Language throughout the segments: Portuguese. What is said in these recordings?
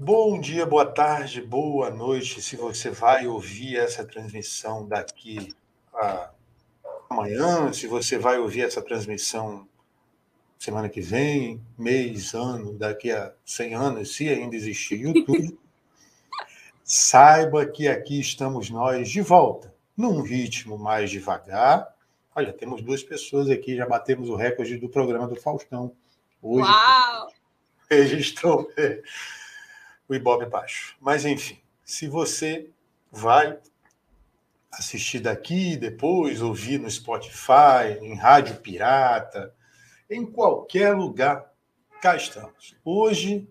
Bom dia, boa tarde, boa noite. Se você vai ouvir essa transmissão daqui a amanhã, se você vai ouvir essa transmissão semana que vem, mês, ano, daqui a 100 anos, se ainda existir YouTube, saiba que aqui estamos nós de volta, num ritmo mais devagar. Olha, temos duas pessoas aqui, já batemos o recorde do programa do Faustão. Hoje, Uau! registrou o Ibope baixo. Mas, enfim, se você vai assistir daqui, depois ouvir no Spotify, em rádio pirata, em qualquer lugar, cá estamos. Hoje,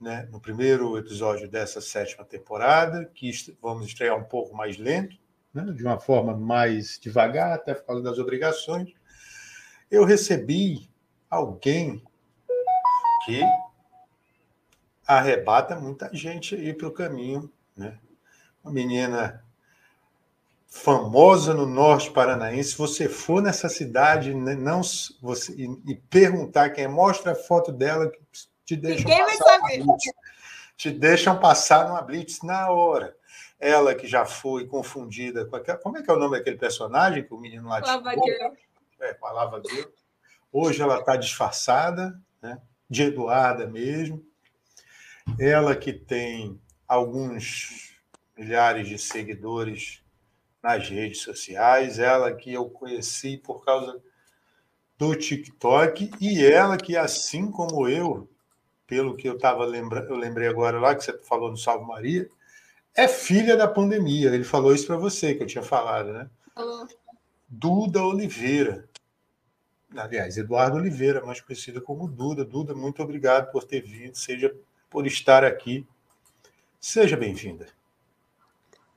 né, no primeiro episódio dessa sétima temporada, que vamos estrear um pouco mais lento, né, de uma forma mais devagar, até por causa das obrigações, eu recebi alguém que arrebata muita gente aí para o caminho. Né? Uma menina famosa no norte paranaense. Se você for nessa cidade né, não você, e, e perguntar quem é, mostra a foto dela que te deixam Ninguém vai saber. Te deixam passar numa blitz na hora. Ela que já foi confundida com aquela. Como é que é o nome daquele personagem que o menino lá Lava tirou? É, com a Lava. Hoje ela está disfarçada, né? de Eduarda mesmo. Ela que tem alguns milhares de seguidores nas redes sociais, ela que eu conheci por causa do TikTok e ela que, assim como eu, pelo que eu estava lembrando, eu lembrei agora lá que você falou no Salve Maria, é filha da pandemia. Ele falou isso para você que eu tinha falado, né? Duda Oliveira. Aliás, Eduardo Oliveira, mais conhecida como Duda. Duda, muito obrigado por ter vindo, seja por estar aqui. Seja bem-vinda.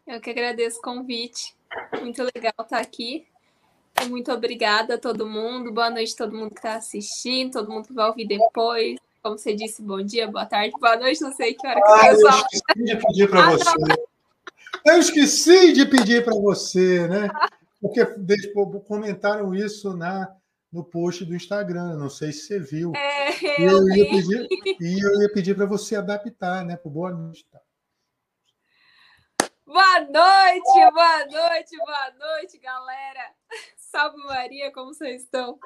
Eu que agradeço o convite. Muito legal estar aqui. Muito obrigada a todo mundo. Boa noite a todo mundo que está assistindo, todo mundo que vai ouvir depois. Como você disse, bom dia, boa tarde, boa noite. Não sei que hora que Ah, eu esqueci de pedir para Ah, você. Eu esqueci de pedir para você, né? Porque comentaram isso na, no post do Instagram. Não sei se você viu. É, E eu eu ia pedir, e eu ia pedir para você adaptar, né? Boa noite. tá? Boa noite, boa noite, boa noite, galera. Salve Maria, como vocês estão?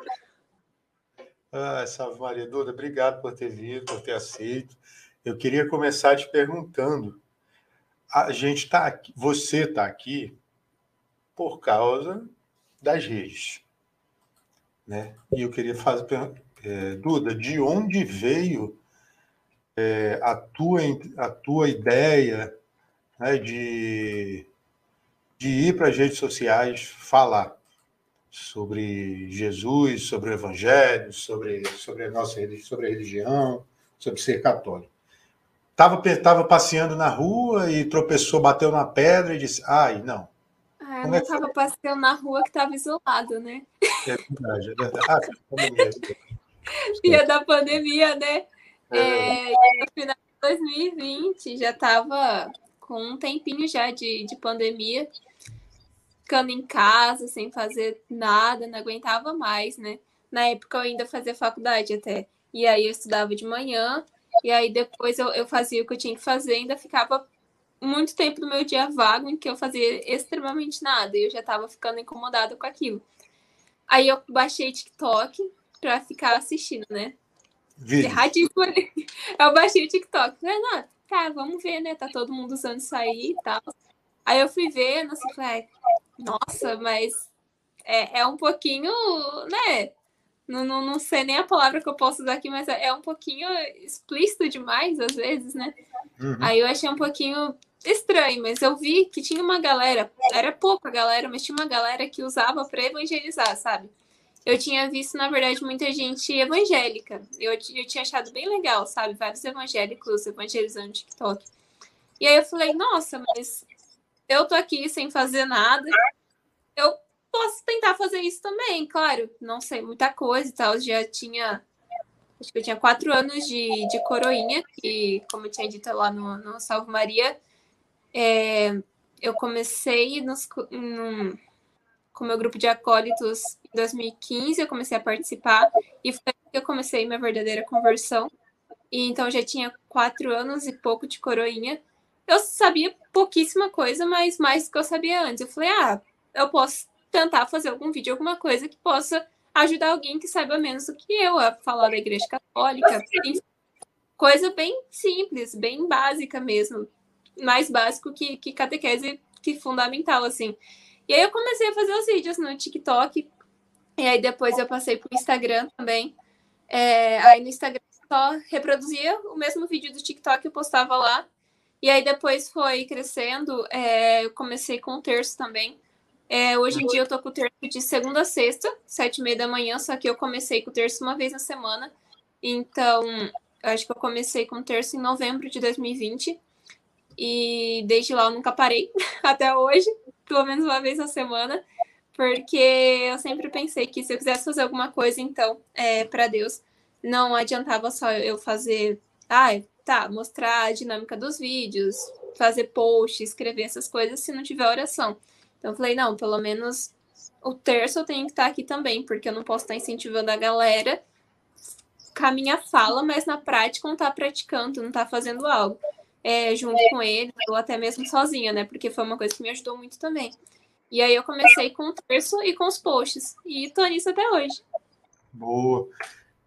Ah, salve Maria Duda, obrigado por ter vindo, por ter aceito. Eu queria começar te perguntando. A gente está aqui, você está aqui por causa das redes, né? E eu queria fazer, eh, Duda, de onde veio eh, a tua a tua ideia, né, de de ir para as redes sociais falar sobre Jesus, sobre o Evangelho, sobre, sobre a nossa sobre a religião, sobre ser católico. Estava tava passeando na rua e tropeçou, bateu na pedra e disse: Ai, não. Ah, eu é não que foi? tava passeando na rua que estava isolado, né? É verdade, é verdade. Ah, como mesmo. Dia da pandemia, né? É, É, no final de 2020 já estava com um tempinho já de, de pandemia, ficando em casa, sem fazer nada, não aguentava mais, né? Na época eu ainda fazia faculdade até. E aí eu estudava de manhã, e aí depois eu, eu fazia o que eu tinha que fazer, ainda ficava muito tempo do meu dia vago em que eu fazia extremamente nada, e eu já estava ficando incomodada com aquilo. Aí eu baixei TikTok pra ficar assistindo, né? Erradíssimo ali. Eu baixei o TikTok. Falei, não, tá, vamos ver, né? Tá todo mundo usando isso aí e tal. Aí eu fui ver, nossa, eu falei, nossa, mas é, é um pouquinho, né? Não, não, não sei nem a palavra que eu posso usar aqui, mas é é um pouquinho explícito demais, às vezes, né? Uhum. Aí eu achei um pouquinho estranho, mas eu vi que tinha uma galera, era pouca galera, mas tinha uma galera que usava para evangelizar, sabe? Eu tinha visto, na verdade, muita gente evangélica. Eu, eu tinha achado bem legal, sabe? Vários evangélicos evangelizando TikTok. E aí eu falei, nossa, mas eu tô aqui sem fazer nada. Eu posso tentar fazer isso também, claro. Não sei muita coisa e tal. Já tinha. Acho que eu tinha quatro anos de, de coroinha, que, como eu tinha dito lá no, no Salve Maria, é, eu comecei nos, num, com meu grupo de acólitos em 2015, eu comecei a participar, e foi que eu comecei minha verdadeira conversão. E então já tinha quatro anos e pouco de coroinha. Eu sabia pouquíssima coisa, mas mais do que eu sabia antes. Eu falei, ah, eu posso tentar fazer algum vídeo, alguma coisa que possa ajudar alguém que saiba menos do que eu a falar da igreja católica. Coisa bem simples, bem básica mesmo. Mais básico que, que catequese, que fundamental, assim. E aí eu comecei a fazer os vídeos no TikTok. E aí depois eu passei pro Instagram também. É, aí no Instagram só reproduzia o mesmo vídeo do TikTok eu postava lá. E aí depois foi crescendo. É, eu comecei com o terço também. É, hoje em dia eu tô com o terço de segunda a sexta, sete e meia da manhã, só que eu comecei com o terço uma vez na semana. Então, acho que eu comecei com o terço em novembro de 2020. E desde lá eu nunca parei, até hoje, pelo menos uma vez na semana, porque eu sempre pensei que se eu quisesse fazer alguma coisa, então, é, para Deus, não adiantava só eu fazer, ah, tá, mostrar a dinâmica dos vídeos, fazer post, escrever essas coisas, se não tiver oração. Então eu falei, não, pelo menos o terço eu tenho que estar aqui também, porque eu não posso estar incentivando a galera com a minha fala, mas na prática não tá praticando, não tá fazendo algo é, junto com ele, ou até mesmo sozinha, né? Porque foi uma coisa que me ajudou muito também. E aí eu comecei com o terço e com os posts. E tô nisso até hoje. Boa.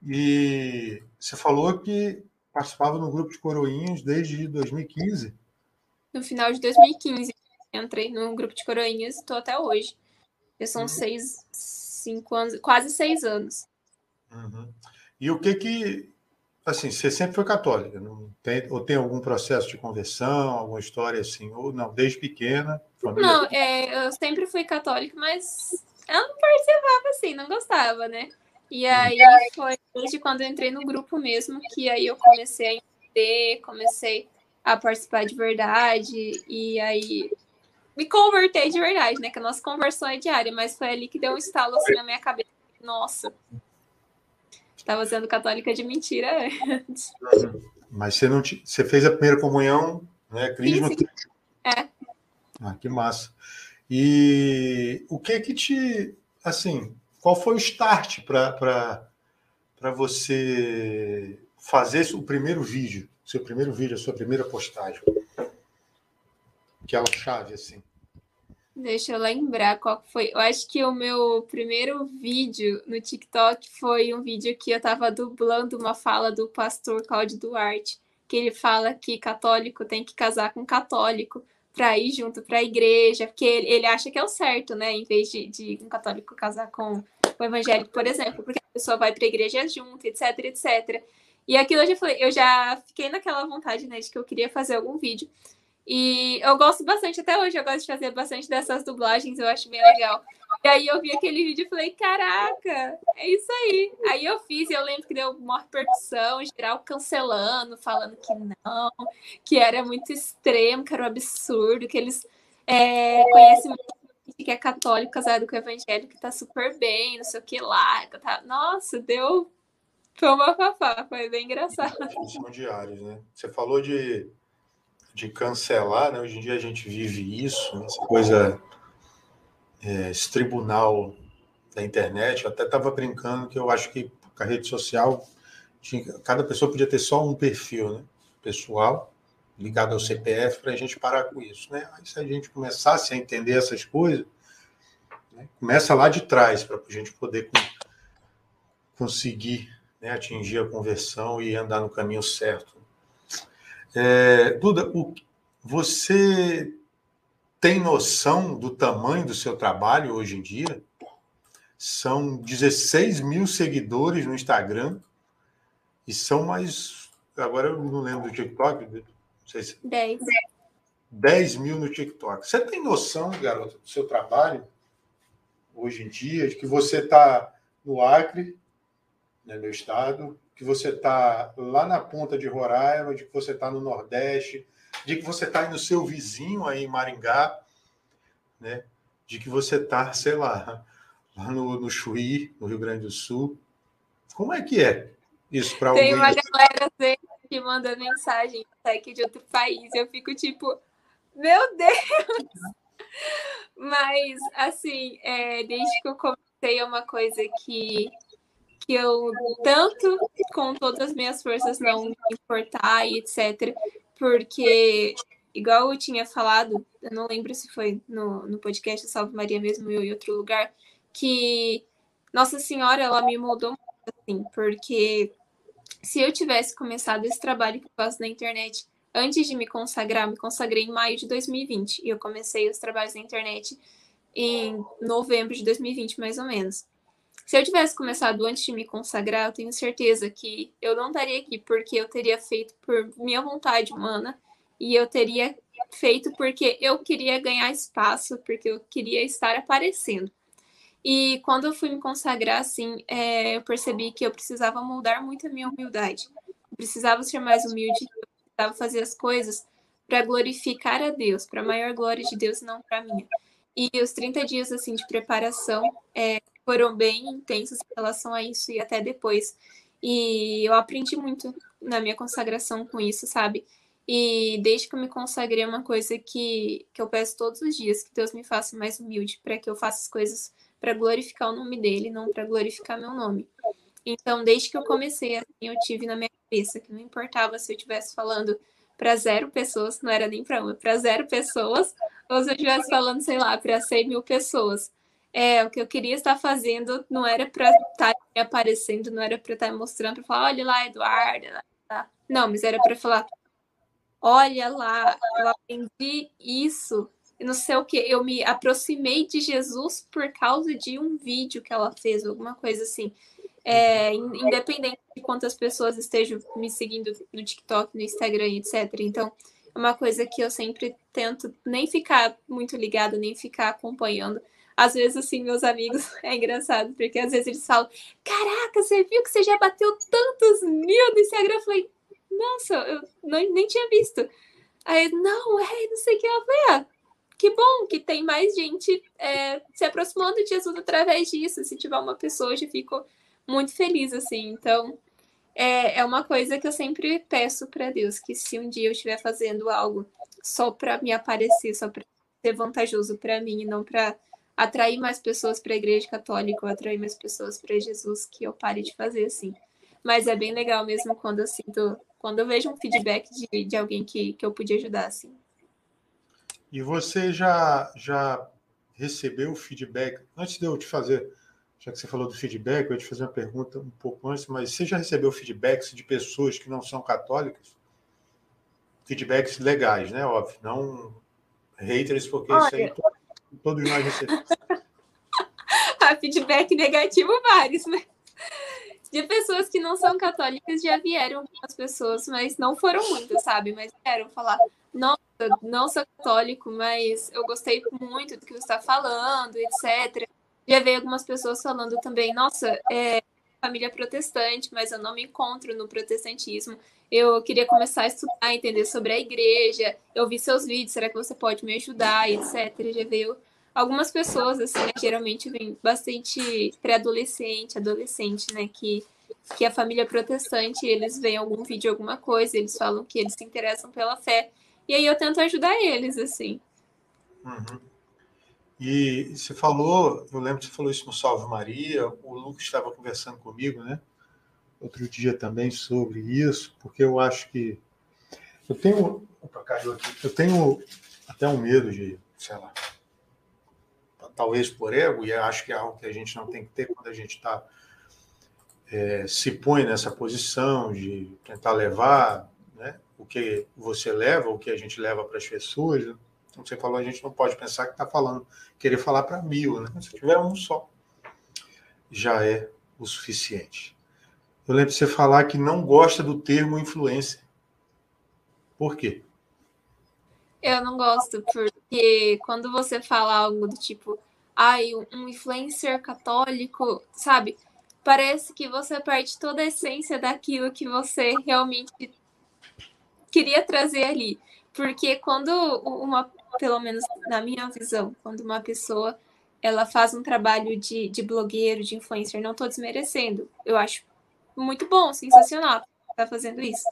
E você falou que participava no grupo de coroinhas desde 2015? No final de 2015 entrei no grupo de coroinhas e estou até hoje. Já são uhum. seis, cinco anos, quase seis anos. Uhum. E o que que, assim, você sempre foi católica, tem, ou tem algum processo de conversão, alguma história assim, ou não, desde pequena? Família... Não, é, eu sempre fui católica, mas eu não participava assim, não gostava, né? E aí foi desde quando eu entrei no grupo mesmo que aí eu comecei a entender, comecei a participar de verdade, e aí me convertei de verdade, né? Que a nossa conversão é diária, mas foi ali que deu um estalo assim na minha cabeça. Nossa, estava sendo católica de mentira antes. Mas você não te... você fez a primeira comunhão, né? Crisma. Sim, sim. É. Ah, que massa. E o que que te, assim, qual foi o start para você fazer o primeiro vídeo, seu primeiro vídeo, a sua primeira postagem? aquela chave assim? Deixa eu lembrar qual foi. Eu acho que o meu primeiro vídeo no TikTok foi um vídeo que eu estava dublando uma fala do pastor Cláudio Duarte, que ele fala que católico tem que casar com católico para ir junto para a igreja, porque ele, ele, acha que é o certo, né? Em vez de, de um católico casar com o evangélico, por exemplo, porque a pessoa vai para a igreja junto, etc, etc. E aquilo eu já falei, eu já fiquei naquela vontade, né, de que eu queria fazer algum vídeo. E eu gosto bastante, até hoje eu gosto de fazer bastante dessas dublagens, eu acho bem legal. E aí eu vi aquele vídeo e falei, caraca, é isso aí. Aí eu fiz e eu lembro que deu uma repercussão, geral cancelando, falando que não, que era muito extremo, que era um absurdo, que eles é, conhecem que é católico casado com evangélico que tá super bem, não sei o que lá. Tá... Nossa, deu. Foi uma fafá, foi bem engraçado. São diários, né? Você falou de de cancelar, né? Hoje em dia a gente vive isso, essa coisa, é, esse tribunal da internet. Eu até estava brincando que eu acho que a rede social, tinha, cada pessoa podia ter só um perfil, né? Pessoal, ligado ao CPF, para a gente parar com isso, né? Aí se a gente começasse a entender essas coisas, né? começa lá de trás, para a gente poder conseguir né, atingir a conversão e andar no caminho certo. É, Duda, o, você tem noção do tamanho do seu trabalho hoje em dia? São 16 mil seguidores no Instagram e são mais. Agora eu não lembro do TikTok. Não sei se... 10. 10 mil no TikTok. Você tem noção, garota, do seu trabalho hoje em dia, de que você está no Acre, né, no estado, que você está lá na ponta de Roraima, de que você está no Nordeste, de que você está no seu vizinho aí em Maringá, né? de que você está, sei lá, lá no, no Chuí, no Rio Grande do Sul. Como é que é isso para alguém? Tem uma galera sempre que manda mensagem até que de outro país. Eu fico tipo, meu Deus! Mas, assim, é, desde que eu comecei, é uma coisa que que eu tanto com todas as minhas forças não me importar e etc. Porque, igual eu tinha falado, eu não lembro se foi no, no podcast Salve Maria mesmo, eu em outro lugar, que Nossa Senhora, ela me moldou muito, assim, porque se eu tivesse começado esse trabalho que eu faço na internet antes de me consagrar, me consagrei em maio de 2020 e eu comecei os trabalhos na internet em novembro de 2020, mais ou menos. Se eu tivesse começado antes de me consagrar, eu tenho certeza que eu não estaria aqui, porque eu teria feito por minha vontade humana e eu teria feito porque eu queria ganhar espaço, porque eu queria estar aparecendo. E quando eu fui me consagrar, assim, é, eu percebi que eu precisava mudar muito a minha humildade. Eu precisava ser mais humilde, eu precisava fazer as coisas para glorificar a Deus, para a maior glória de Deus, não para mim. E os 30 dias, assim, de preparação é, foram bem intensos em relação a isso e até depois. E eu aprendi muito na minha consagração com isso, sabe? E desde que eu me consagrei, é uma coisa que, que eu peço todos os dias, que Deus me faça mais humilde, para que eu faça as coisas para glorificar o nome dele, não para glorificar meu nome. Então, desde que eu comecei, assim, eu tive na minha cabeça que não importava se eu estivesse falando para zero pessoas, não era nem para uma, para zero pessoas, ou se eu estivesse falando, sei lá, para 100 mil pessoas. É, o que eu queria estar fazendo não era para estar me aparecendo, não era para estar mostrando, para falar, olha lá, Eduardo. Não, mas era para falar, olha lá, eu aprendi isso não sei o que, eu me aproximei de Jesus por causa de um vídeo que ela fez, alguma coisa assim. É, independente de quantas pessoas estejam me seguindo no TikTok, no Instagram, etc. Então, é uma coisa que eu sempre tento nem ficar muito ligado, nem ficar acompanhando. Às vezes, assim, meus amigos, é engraçado, porque às vezes eles falam: Caraca, você viu que você já bateu tantos mil no Instagram? Eu falei: Nossa, eu não, nem tinha visto. Aí, não, é, não sei o que. Eu falei: Ah, que bom que tem mais gente é, se aproximando de Jesus através disso. Se tiver uma pessoa, eu já fico muito feliz, assim. Então, é, é uma coisa que eu sempre peço para Deus, que se um dia eu estiver fazendo algo só para me aparecer, só para ser vantajoso para mim e não para atrair mais pessoas para a igreja católica ou atrair mais pessoas para Jesus, que eu pare de fazer assim. Mas é bem legal mesmo quando eu sinto, quando eu vejo um feedback de, de alguém que, que eu pude ajudar, assim. E você já, já recebeu feedback? Antes de eu te fazer, já que você falou do feedback, eu ia te fazer uma pergunta um pouco antes, mas você já recebeu feedbacks de pessoas que não são católicas? Feedbacks legais, né? Óbvio, não haters, porque Olha... isso aí todos nós recebemos. A feedback negativo, vários, né? De pessoas que não são católicas já vieram algumas pessoas, mas não foram muitas, sabe? Mas vieram falar: nossa, não sou católico, mas eu gostei muito do que você está falando, etc. Já veio algumas pessoas falando também, nossa, é família protestante, mas eu não me encontro no protestantismo. Eu queria começar a estudar, entender sobre a igreja. Eu vi seus vídeos, será que você pode me ajudar, etc. Já veio algumas pessoas, assim, né, geralmente vem bastante pré-adolescente, adolescente, né, que que a família protestante, eles veem algum vídeo, alguma coisa, eles falam que eles se interessam pela fé. E aí eu tento ajudar eles, assim. Uhum. E você falou, eu lembro que você falou isso no Salve Maria, o Lucas estava conversando comigo, né? Outro dia também sobre isso, porque eu acho que eu tenho, opa, caiu aqui, eu tenho até um medo de, sei lá, talvez por ego, e acho que é algo que a gente não tem que ter quando a gente está é, se põe nessa posição de tentar levar o que você leva, o que a gente leva para as pessoas. Né? Como você falou, a gente não pode pensar que está falando, querer falar para mil, né? Se tiver um só, já é o suficiente. Eu lembro de você falar que não gosta do termo influência. Por quê? Eu não gosto, porque quando você fala algo do tipo, ai, um influencer católico, sabe? Parece que você perde toda a essência daquilo que você realmente queria trazer ali. Porque quando uma, pelo menos na minha visão, quando uma pessoa ela faz um trabalho de, de blogueiro, de influencer, não estou desmerecendo. Eu acho muito bom, sensacional tá fazendo isso.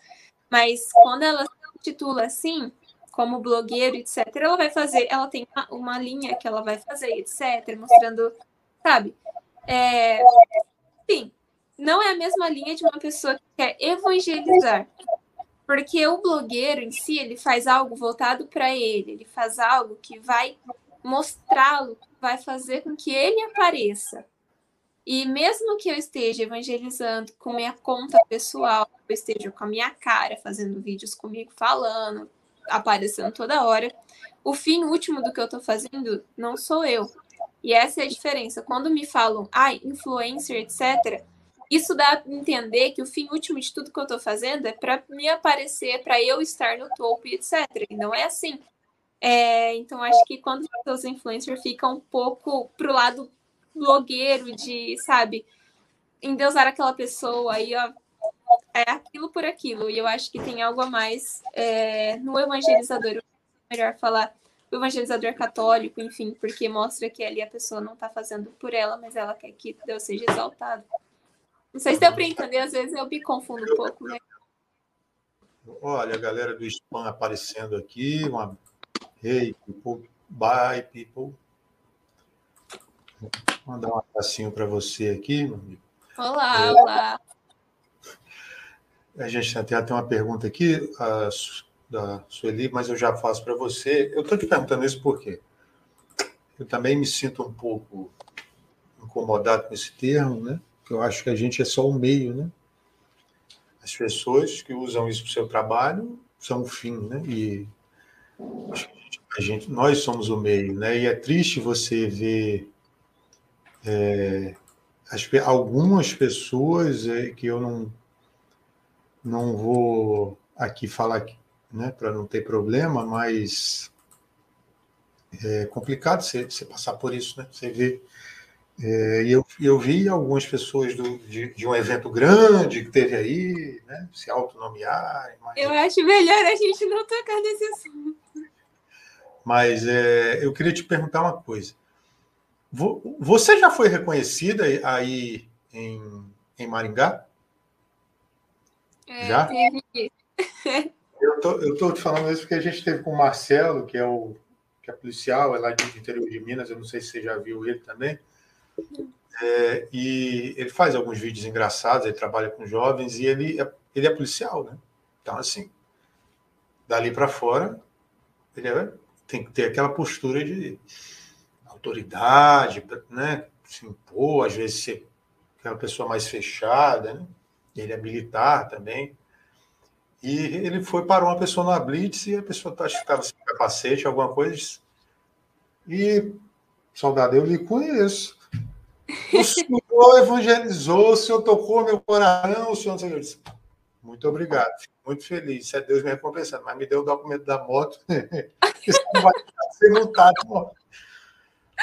Mas quando ela se titula assim, como blogueiro, etc., ela vai fazer, ela tem uma, uma linha que ela vai fazer, etc., mostrando, sabe? É, enfim, não é a mesma linha de uma pessoa que quer evangelizar. Porque o blogueiro em si, ele faz algo voltado para ele, ele faz algo que vai mostrá-lo, vai fazer com que ele apareça. E mesmo que eu esteja evangelizando com minha conta pessoal, eu esteja com a minha cara fazendo vídeos comigo falando, aparecendo toda hora, o fim último do que eu estou fazendo não sou eu. E essa é a diferença. Quando me falam, ai, ah, influencer, etc., isso dá a entender que o fim último de tudo que eu estou fazendo é para me aparecer, para eu estar no topo, etc. E não é assim. É, então, acho que quando os influencers ficam um pouco pro lado blogueiro, de, sabe, endeusar aquela pessoa, aí, ó, é aquilo por aquilo. E eu acho que tem algo a mais é, no evangelizador. Melhor falar o evangelizador católico, enfim, porque mostra que ali a pessoa não está fazendo por ela, mas ela quer que Deus seja exaltado. Não sei se deu para entender, às vezes eu me confundo um pouco, né? Olha, a galera do spam aparecendo aqui. Uma... Hey, people. Bye, people. Vou mandar um abracinho para você aqui, meu amigo. Olá, é... olá. A gente tem até uma pergunta aqui a, da Sueli, mas eu já faço para você. Eu estou te perguntando isso porque eu também me sinto um pouco incomodado com esse termo, né? Eu acho que a gente é só o meio, né? As pessoas que usam isso para o seu trabalho são o fim, né? E a gente, nós somos o meio, né? E é triste você ver é, as, algumas pessoas é, que eu não não vou aqui falar, né? Para não ter problema, mas é complicado você, você passar por isso, né? Você vê é, e eu, eu vi algumas pessoas do, de, de, um evento grande que teve aí, né, se autonomear. Mas... Eu acho melhor a gente não tocar nesse assunto. Mas é, eu queria te perguntar uma coisa. Você já foi reconhecida aí em, em Maringá? É, já? eu tô, eu tô te falando isso porque a gente teve com o Marcelo, que é o que é policial, é lá do interior de Minas, eu não sei se você já viu ele também. É, e ele faz alguns vídeos engraçados, ele trabalha com jovens e ele é, ele é policial, né? Então, assim, dali para fora, ele é, tem que ter aquela postura de autoridade, né? Se impor, às vezes ser aquela pessoa mais fechada, né? Ele é militar também. E ele foi para uma pessoa na blitz e a pessoa tá, acho que estava sem capacete, alguma coisa. E, soldado, eu lhe conheço. O senhor evangelizou, o senhor tocou meu coração, o senhor, senhor disse, muito obrigado, fico muito feliz. Isso é Deus me recompensando, mas me deu o documento da moto. Isso não vai ser montado.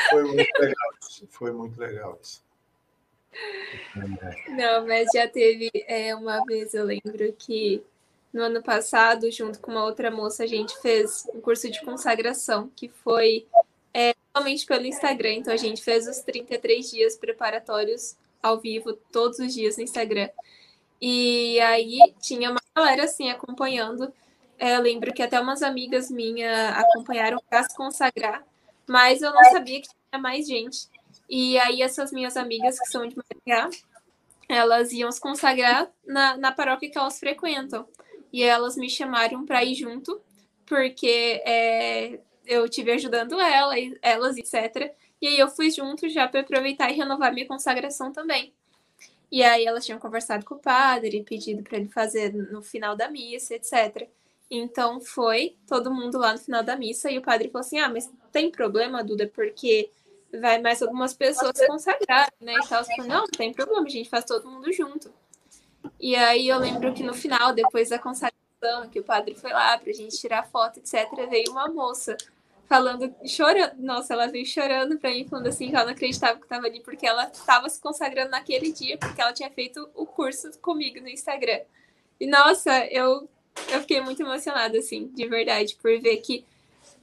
Foi muito legal isso. Foi muito legal isso. Não, mas já teve é, uma vez, eu lembro que no ano passado, junto com uma outra moça, a gente fez um curso de consagração, que foi é, somente pelo Instagram. Então a gente fez os 33 dias preparatórios ao vivo, todos os dias no Instagram. E aí tinha uma galera assim acompanhando. É, eu lembro que até umas amigas minhas acompanharam para se consagrar, mas eu não sabia que tinha mais gente. E aí essas minhas amigas que são de Maringá, elas iam se consagrar na, na paróquia que elas frequentam. E elas me chamaram para ir junto, porque é, eu tive ajudando ela, elas, etc. E aí eu fui junto já para aproveitar e renovar minha consagração também. E aí elas tinham conversado com o padre, pedido para ele fazer no final da missa, etc. Então foi todo mundo lá no final da missa e o padre falou assim: "Ah, mas tem problema, Duda, porque vai mais algumas pessoas consagrar, né?" E tal. Falei, não, não tem problema, a gente faz todo mundo junto. E aí eu lembro que no final, depois da consagração, que o padre foi lá pra gente tirar foto, etc, veio uma moça falando, chorando. Nossa, ela veio chorando pra mim, falando assim, que ela não acreditava que estava ali, porque ela estava se consagrando naquele dia, porque ela tinha feito o curso comigo no Instagram. E, nossa, eu, eu fiquei muito emocionada, assim, de verdade, por ver que,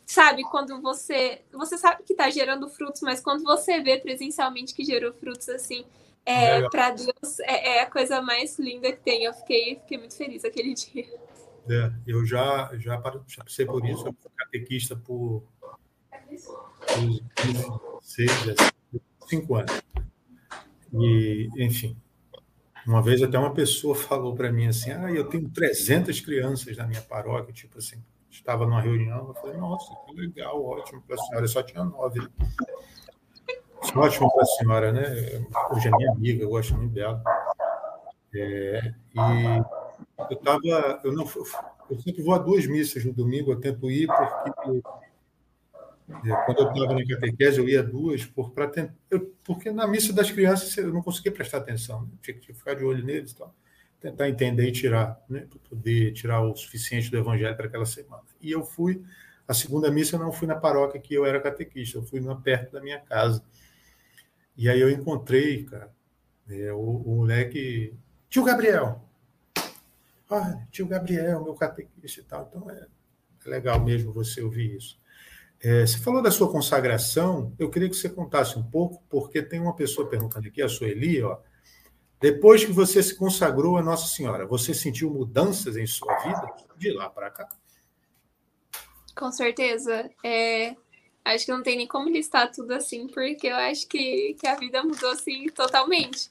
sabe, quando você. Você sabe que tá gerando frutos, mas quando você vê presencialmente que gerou frutos, assim, é, para Deus, é, é, a coisa mais linda que tem. Eu fiquei, fiquei muito feliz aquele dia. É, eu já, já, já passei por isso, eu fui catequista por seis, cinco anos. E, enfim, Uma vez até uma pessoa falou para mim assim: ah, eu tenho 300 crianças na minha paróquia, tipo assim, estava numa reunião, eu falei, nossa, que legal, ótimo para a senhora, eu só tinha nove. Né? Ótimo para a senhora, né? Hoje é minha amiga, eu gosto muito dela. É, e eu estava, eu não, eu sempre vou a duas missas no domingo, eu tento ir porque é, quando eu estava na catequese eu ia duas por para porque na missa das crianças eu não conseguia prestar atenção, né? tinha que ficar de olho neles, tentar entender e tirar, né, para poder tirar o suficiente do evangelho para aquela semana. E eu fui a segunda missa eu não fui na paróquia que eu era catequista, eu fui uma perto da minha casa. E aí eu encontrei, cara, é, o, o moleque, tio Gabriel. Ah, tio Gabriel, meu catequista e tal. Então é, é legal mesmo você ouvir isso. É, você falou da sua consagração, eu queria que você contasse um pouco, porque tem uma pessoa perguntando aqui, a Sueli, ó. Depois que você se consagrou a Nossa Senhora, você sentiu mudanças em sua vida de lá para cá? Com certeza. É, Acho que não tem nem como listar tudo assim, porque eu acho que, que a vida mudou assim totalmente.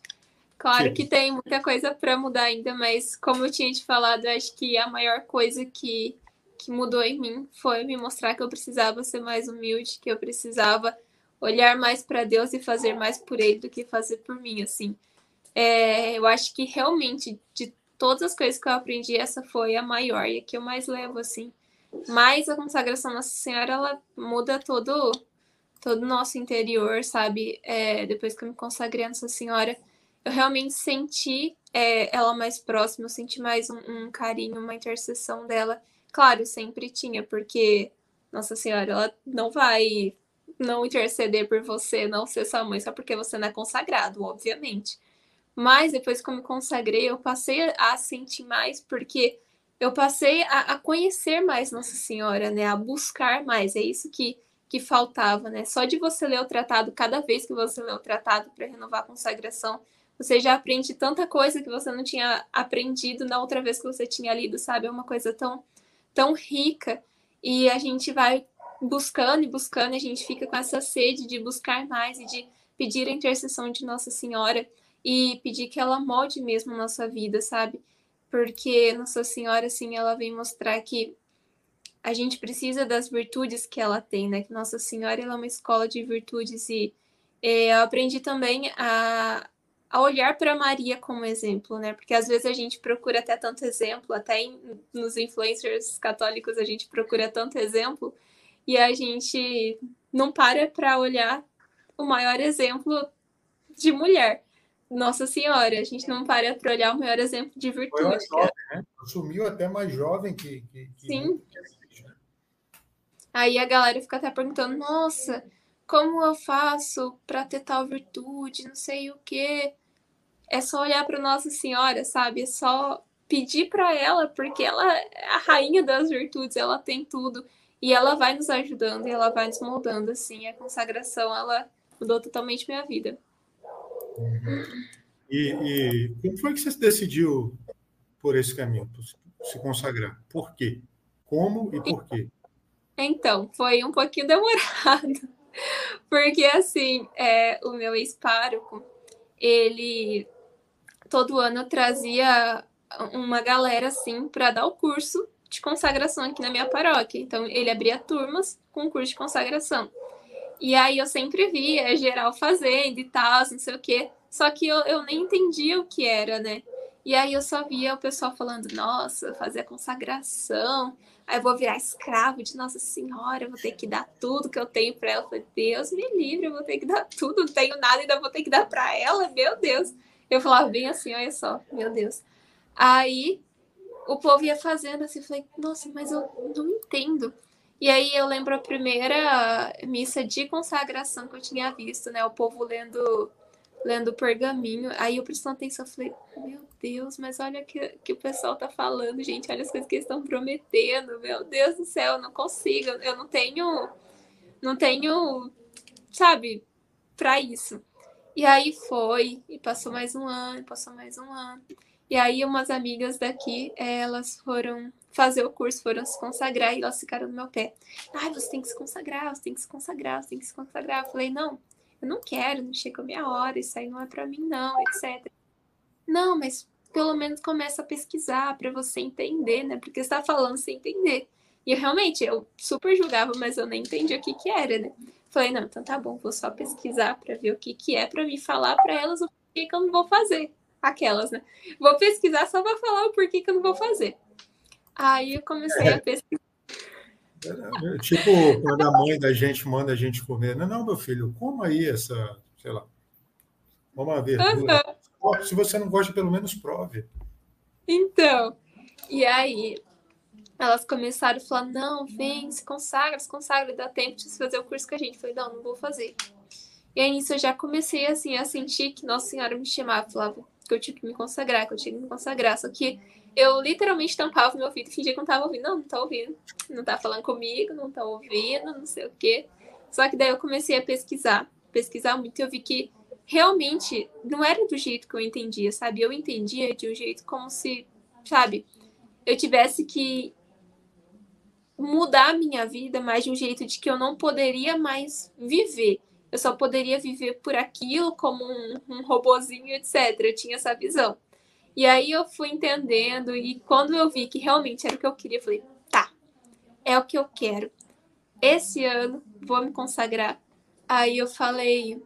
Claro Sim. que tem muita coisa para mudar ainda, mas como eu tinha te falado, acho que a maior coisa que, que mudou em mim foi me mostrar que eu precisava ser mais humilde, que eu precisava olhar mais para Deus e fazer mais por Ele do que fazer por mim, assim. É, eu acho que realmente de todas as coisas que eu aprendi, essa foi a maior e a que eu mais levo, assim. Mas a consagração Nossa Senhora, ela muda todo todo o nosso interior, sabe? É, depois que eu me consagrei a Nossa Senhora, eu realmente senti é, ela mais próxima, eu senti mais um, um, carinho, uma intercessão dela. Claro, sempre tinha, porque Nossa Senhora, ela não vai não interceder por você, não ser sua mãe, só porque você não é consagrado, obviamente. Mas depois que eu me consagrei, eu passei a sentir mais, porque eu passei a, a, conhecer mais Nossa Senhora, né? A buscar mais. É isso que, que faltava, né? Só de você ler o tratado, cada vez que você lê o tratado para renovar a consagração, você já aprende tanta coisa que você não tinha aprendido na outra vez que você tinha lido, sabe? É uma coisa tão, tão rica. E a gente vai buscando e buscando, e a gente fica com essa sede de buscar mais e de pedir a intercessão de Nossa Senhora e pedir que ela molde mesmo a nossa vida, sabe? porque Nossa Senhora, assim, ela vem mostrar que a gente precisa das virtudes que ela tem, né? Que Nossa Senhora ela é uma escola de virtudes e é, eu aprendi também a, a olhar para Maria como exemplo, né? Porque às vezes a gente procura até tanto exemplo, até em, nos influencers católicos a gente procura tanto exemplo e a gente não para para olhar o maior exemplo de mulher. Nossa Senhora, a gente não para para olhar o maior exemplo de virtude. Foi jovem, né? Assumiu até mais jovem que. que, que Sim. Né? Aí a galera fica até perguntando: nossa, como eu faço para ter tal virtude? Não sei o quê. É só olhar para Nossa Senhora, sabe? É só pedir para ela, porque ela é a rainha das virtudes, ela tem tudo. E ela vai nos ajudando e ela vai nos moldando, assim. A consagração, ela mudou totalmente minha vida. E, e, como foi que você decidiu por esse caminho, se consagrar? Por quê? Como e por quê? Então, foi um pouquinho demorado. Porque, assim, é, o meu ex-pároco, ele todo ano trazia uma galera, assim, para dar o curso de consagração aqui na minha paróquia. Então, ele abria turmas com curso de consagração. E aí eu sempre via geral fazendo e tal, não sei o quê. Só que eu, eu nem entendia o que era, né? E aí eu só via o pessoal falando, nossa, fazer a consagração, aí eu vou virar escravo de Nossa Senhora, vou ter que dar tudo que eu tenho para ela. Eu falei, Deus me livre, eu vou ter que dar tudo, não tenho nada, ainda vou ter que dar para ela, meu Deus. Eu falava bem assim, olha só, meu Deus. Aí o povo ia fazendo assim, eu falei, nossa, mas eu não entendo. E aí eu lembro a primeira missa de consagração que eu tinha visto, né? O povo lendo lendo o pergaminho. Aí eu prestando atenção, falei, meu Deus, mas olha o que, que o pessoal tá falando, gente, olha as coisas que eles estão prometendo, meu Deus do céu, eu não consigo, eu não tenho, não tenho, sabe, para isso. E aí foi, e passou mais um ano, passou mais um ano. E aí umas amigas daqui, elas foram fazer o curso, foram se consagrar e elas ficaram no meu pé. Ai, você tem que se consagrar, você tem que se consagrar, você tem que se consagrar. Eu falei, não, eu não quero, não chega a minha hora, isso aí não é para mim, não, etc. não, mas pelo menos começa a pesquisar para você entender, né? Porque você tá falando sem entender. E eu realmente, eu super julgava, mas eu nem entendi o que que era, né? Falei, não, então tá bom, vou só pesquisar para ver o que que é para me falar para elas o que que eu não vou fazer. Aquelas, né? Vou pesquisar só para falar o porquê que eu não vou fazer. Aí eu comecei a pesquisar. É, tipo, quando a mãe da gente manda a gente comer, não, não, meu filho, coma aí essa, sei lá, uma verdura. Uhum. Se você não gosta, pelo menos prove. Então, e aí elas começaram a falar: não, vem, se consagra, se consagra, dá tempo de fazer o curso com a gente. Eu falei: não, não vou fazer. E aí nisso eu já comecei assim a sentir que Nossa Senhora me chamava, falava que eu tinha que me consagrar, que eu tinha que me consagrar. Só que eu literalmente tampava meu ouvido e fingia que não tava ouvindo. Não, não tá ouvindo. Não tá falando comigo, não tá ouvindo, não sei o quê. Só que daí eu comecei a pesquisar, pesquisar muito e eu vi que realmente não era do jeito que eu entendia, sabe? Eu entendia de um jeito como se, sabe, eu tivesse que mudar a minha vida, mas de um jeito de que eu não poderia mais viver. Eu só poderia viver por aquilo como um, um robozinho, etc. Eu tinha essa visão. E aí eu fui entendendo, e quando eu vi que realmente era o que eu queria, eu falei, tá, é o que eu quero. Esse ano vou me consagrar. Aí eu falei,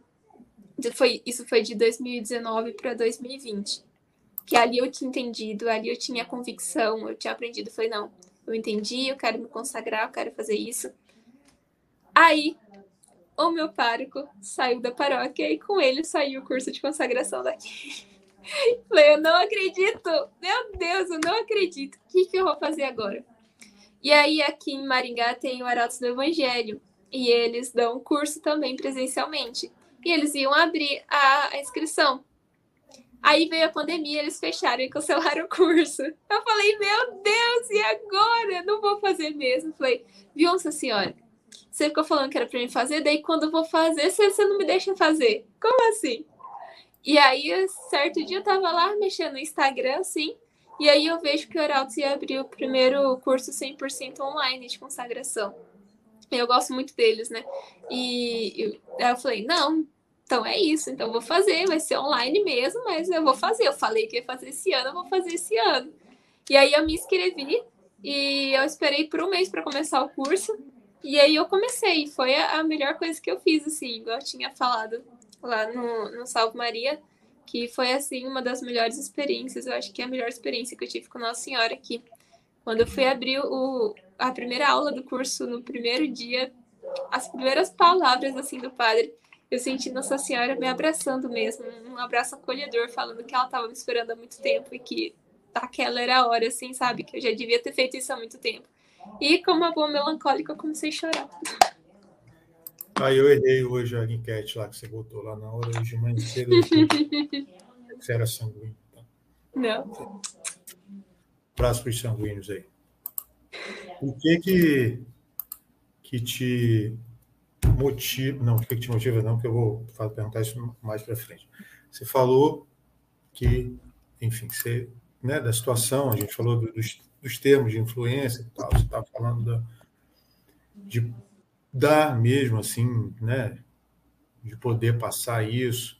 foi, isso foi de 2019 para 2020. Que ali eu tinha entendido, ali eu tinha convicção, eu tinha aprendido. Falei, não, eu entendi, eu quero me consagrar, eu quero fazer isso. Aí, o meu pároco saiu da paróquia e com ele saiu o curso de consagração daqui. Falei, eu não acredito! Meu Deus, eu não acredito! O que, que eu vou fazer agora? E aí, aqui em Maringá, tem o Arautos do Evangelho. E eles dão curso também presencialmente. E eles iam abrir a, a inscrição. Aí veio a pandemia, eles fecharam e cancelaram o curso. Eu falei, meu Deus, e agora? Não vou fazer mesmo. Falei, viu, Nossa Senhora? Você ficou falando que era pra mim fazer, daí quando eu vou fazer, você, você não me deixa fazer. Como assim? E aí, certo dia, eu tava lá mexendo no Instagram, assim, e aí eu vejo que o Arautos ia abrir o primeiro curso 100% online de consagração. Eu gosto muito deles, né? E eu, eu falei, não, então é isso, então vou fazer, vai ser online mesmo, mas eu vou fazer. Eu falei que ia fazer esse ano, eu vou fazer esse ano. E aí eu me inscrevi e eu esperei por um mês para começar o curso. E aí eu comecei, foi a melhor coisa que eu fiz, assim, igual eu tinha falado lá no, no Salve Maria, que foi, assim, uma das melhores experiências. Eu acho que é a melhor experiência que eu tive com Nossa Senhora aqui. Quando eu fui abrir o, a primeira aula do curso, no primeiro dia, as primeiras palavras, assim, do padre, eu senti Nossa Senhora me abraçando mesmo, um abraço acolhedor, falando que ela estava me esperando há muito tempo e que aquela era a hora, assim, sabe? Que eu já devia ter feito isso há muito tempo. E como uma boa melancólica, eu comecei a chorar. Aí eu errei hoje a enquete lá que você botou lá na hora, hoje de manhã cedo. você era sanguíneo. Tá? Não. Abraço para os sanguíneos aí. O que que, que te motivo. Não, o que te motiva, não, que eu vou perguntar isso mais para frente. Você falou que, enfim, você, né, da situação, a gente falou dos, dos termos de influência e tal, você estava falando da, de dar mesmo, assim, né, de poder passar isso.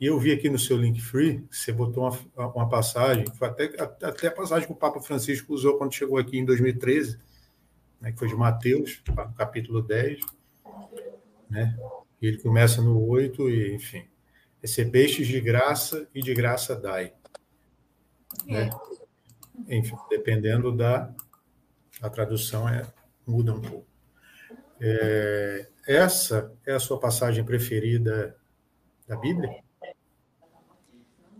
E eu vi aqui no seu link free, você botou uma, uma passagem, foi até, até a passagem que o Papa Francisco usou quando chegou aqui em 2013, né, que foi de Mateus, capítulo 10 né? E ele começa no 8 e, enfim, recebestes de graça e de graça dai. Né? É. Enfim, dependendo da a tradução é muda um pouco. É, essa é a sua passagem preferida da Bíblia?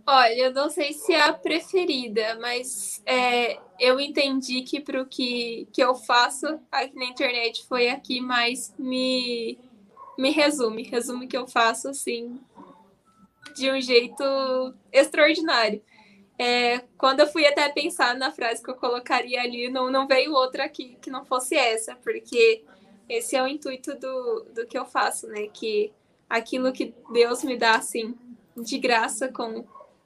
Olha, eu não sei se é a preferida, mas é, eu entendi que para o que, que eu faço aqui na internet foi a que mais me me resume, resume que eu faço assim de um jeito extraordinário. É, quando eu fui até pensar na frase que eu colocaria ali, não, não veio outra aqui que não fosse essa, porque esse é o intuito do, do que eu faço, né? Que aquilo que Deus me dá, assim, de graça, com,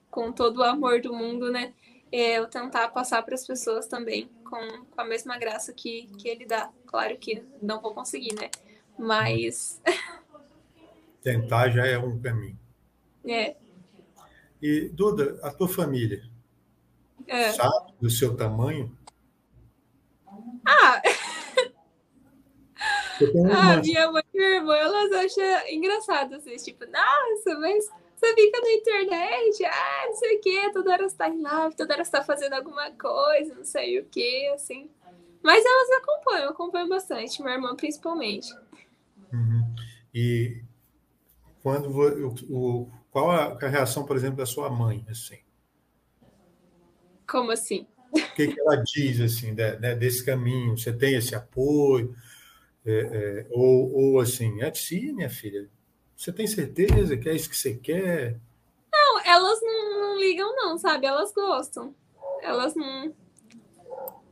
com todo o amor do mundo, né? É eu tentar passar para as pessoas também com, com a mesma graça que, que Ele dá. Claro que não vou conseguir, né? Mas. Tentar já é um caminho. É. E, Duda, a tua família é. sabe do seu tamanho? Ah! Ah, minha mãe e minha irmã, elas acham engraçado, assim, tipo, nossa, mas você fica na internet, ah, não sei o quê, toda hora você tá em live, toda hora você tá fazendo alguma coisa, não sei o quê, assim. Mas elas acompanham, acompanham bastante, minha irmã principalmente. Uhum. E quando o, qual a reação, por exemplo, da sua mãe, assim? Como assim? O que, que ela diz assim de, né, desse caminho? Você tem esse apoio? É, é, ou, ou assim, é sim, minha filha, você tem certeza que é isso que você quer? Não, elas não, não ligam, não, sabe? Elas gostam. Elas não.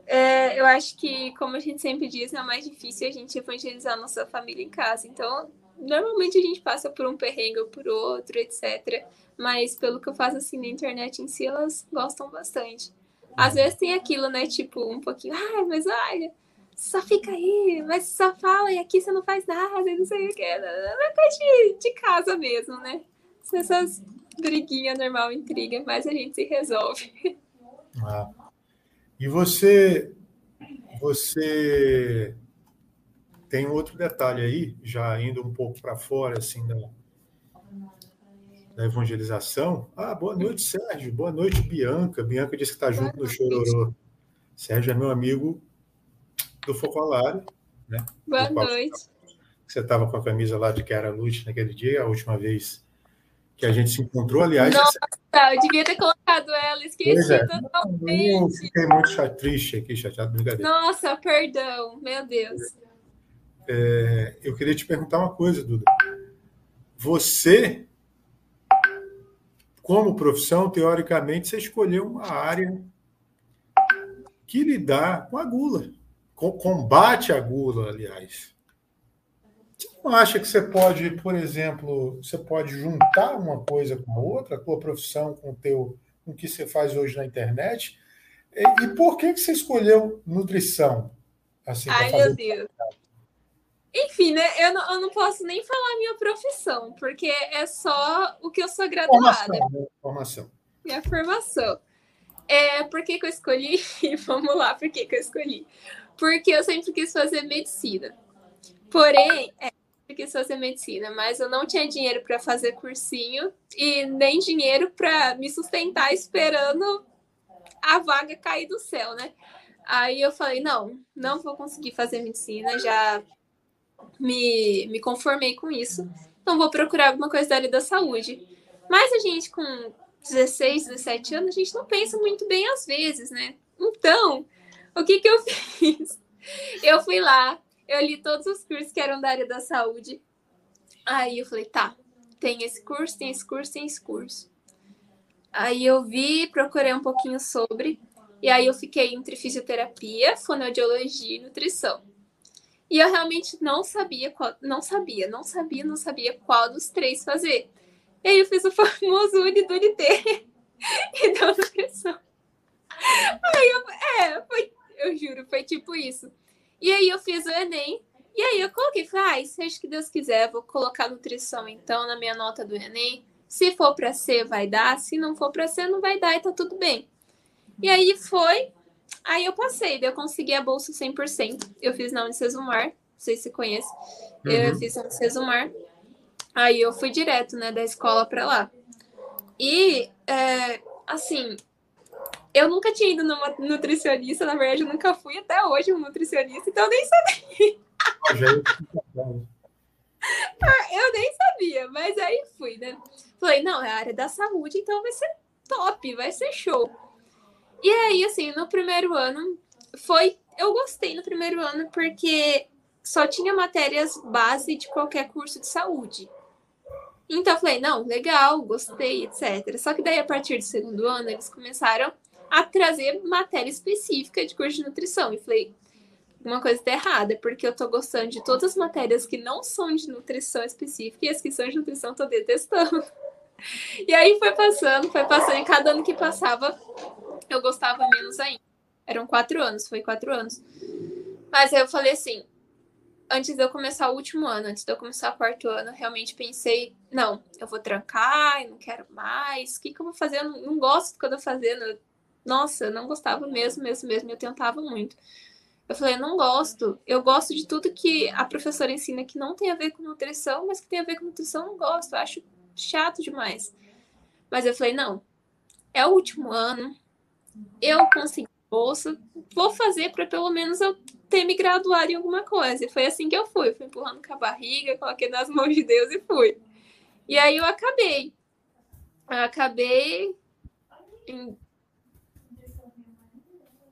É, eu acho que, como a gente sempre diz, é mais difícil a gente evangelizar nossa família em casa. Então, normalmente a gente passa por um perrengue ou por outro, etc. Mas pelo que eu faço assim na internet em si, elas gostam bastante. Às vezes tem aquilo, né? Tipo, um pouquinho, ah, mas olha, só fica aí, mas só fala e aqui você não faz nada, não sei o que. É coisa de, de casa mesmo, né? Essas briguinhas normal, intriga, mas a gente se resolve. Ah. E você, você tem outro detalhe aí, já indo um pouco para fora assim da, da evangelização. Ah, boa noite, Sérgio. Boa noite, Bianca. Bianca disse que está junto no Chororô. Sérgio é meu amigo do Focolário. Né? Boa noite. Você estava com a camisa lá de que era Lute naquele dia, a última vez que a gente se encontrou, aliás. Nossa, essa... eu devia ter colocado ela, esqueci é. totalmente. Eu fiquei muito triste aqui, chateado, brincadeira. Nossa, perdão, meu Deus. É, eu queria te perguntar uma coisa, Duda. Você, como profissão, teoricamente, você escolheu uma área que lidar com a gula combate à gula, aliás. Você não acha que você pode, por exemplo, você pode juntar uma coisa com a outra, a tua profissão com o teu, com o que você faz hoje na internet? E, e por que, que você escolheu nutrição? Assim, Ai, meu Deus. Enfim, né? Eu não, eu não posso nem falar minha profissão, porque é só o que eu sou graduada. Formação. Né? Formação. Minha formação. É, por que, que eu escolhi? Vamos lá, por que, que eu escolhi? Porque eu sempre quis fazer medicina. Porém, é, eu quis fazer medicina, mas eu não tinha dinheiro para fazer cursinho e nem dinheiro para me sustentar esperando a vaga cair do céu, né? Aí eu falei, não, não vou conseguir fazer medicina, já me, me conformei com isso. Então vou procurar alguma coisa da área da saúde. Mas a gente com 16, 17 anos, a gente não pensa muito bem às vezes, né? Então, o que, que eu fiz? Eu fui lá, eu li todos os cursos que eram da área da saúde. Aí eu falei, tá, tem esse curso, tem esse curso, tem esse curso. Aí eu vi, procurei um pouquinho sobre, e aí eu fiquei entre fisioterapia, fonoaudiologia e nutrição. E eu realmente não sabia qual, não sabia, não sabia, não sabia qual dos três fazer. E aí eu fiz o famoso Uni do e da nutrição. Aí eu, é, foi eu juro, foi tipo isso. E aí eu fiz o Enem, e aí eu coloquei, falei, ah, seja que Deus quiser, vou colocar nutrição então na minha nota do Enem. Se for para ser, vai dar. Se não for para ser, não vai dar e tá tudo bem. E aí foi. Aí eu passei, eu consegui a bolsa 100%. Eu fiz na Unicesumar, não sei se conhece. Uhum. Eu fiz na Unicesumar. Aí eu fui direto, né, da escola para lá. E, é, assim, eu nunca tinha ido numa nutricionista, na verdade, eu nunca fui até hoje um nutricionista, então eu nem sabia. eu nem sabia, mas aí fui, né? Falei, não, é a área da saúde, então vai ser top, vai ser show. E aí, assim, no primeiro ano, foi. Eu gostei no primeiro ano porque só tinha matérias base de qualquer curso de saúde. Então, eu falei, não, legal, gostei, etc. Só que daí, a partir do segundo ano, eles começaram a trazer matéria específica de curso de nutrição. E falei, uma coisa está errada, porque eu tô gostando de todas as matérias que não são de nutrição específica e as que são de nutrição eu tô detestando. E aí foi passando, foi passando, e cada ano que passava, eu gostava menos ainda. Eram quatro anos, foi quatro anos. Mas aí eu falei assim: antes de eu começar o último ano, antes de eu começar o quarto ano, realmente pensei, não, eu vou trancar, eu não quero mais, o que, que eu vou fazer? Eu não, não gosto do que eu tô fazendo. Nossa, eu não gostava mesmo, mesmo, mesmo, eu tentava muito. Eu falei, não gosto. Eu gosto de tudo que a professora ensina que não tem a ver com nutrição, mas que tem a ver com nutrição, não gosto. Eu acho chato demais. Mas eu falei, não, é o último ano, eu consegui bolsa, vou fazer para pelo menos eu ter me graduado em alguma coisa. E foi assim que eu fui. Fui empurrando com a barriga, coloquei nas mãos de Deus e fui. E aí eu acabei. Eu acabei em...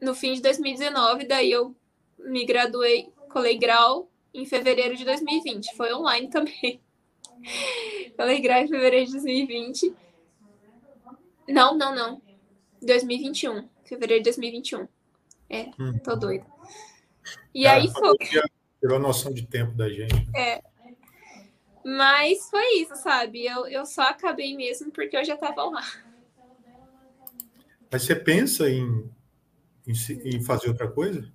no fim de 2019, daí eu me graduei, colei grau em fevereiro de 2020. Foi online também. colei grau em fevereiro de 2020. Não, não, não. 2021. Fevereiro de 2021. É, hum. tô doida. E Cara, aí foi. Tirou a noção de tempo da gente. É. Mas foi isso, sabe? Eu, eu só acabei mesmo porque eu já tava lá. Mas você pensa em, em, fazer outra coisa?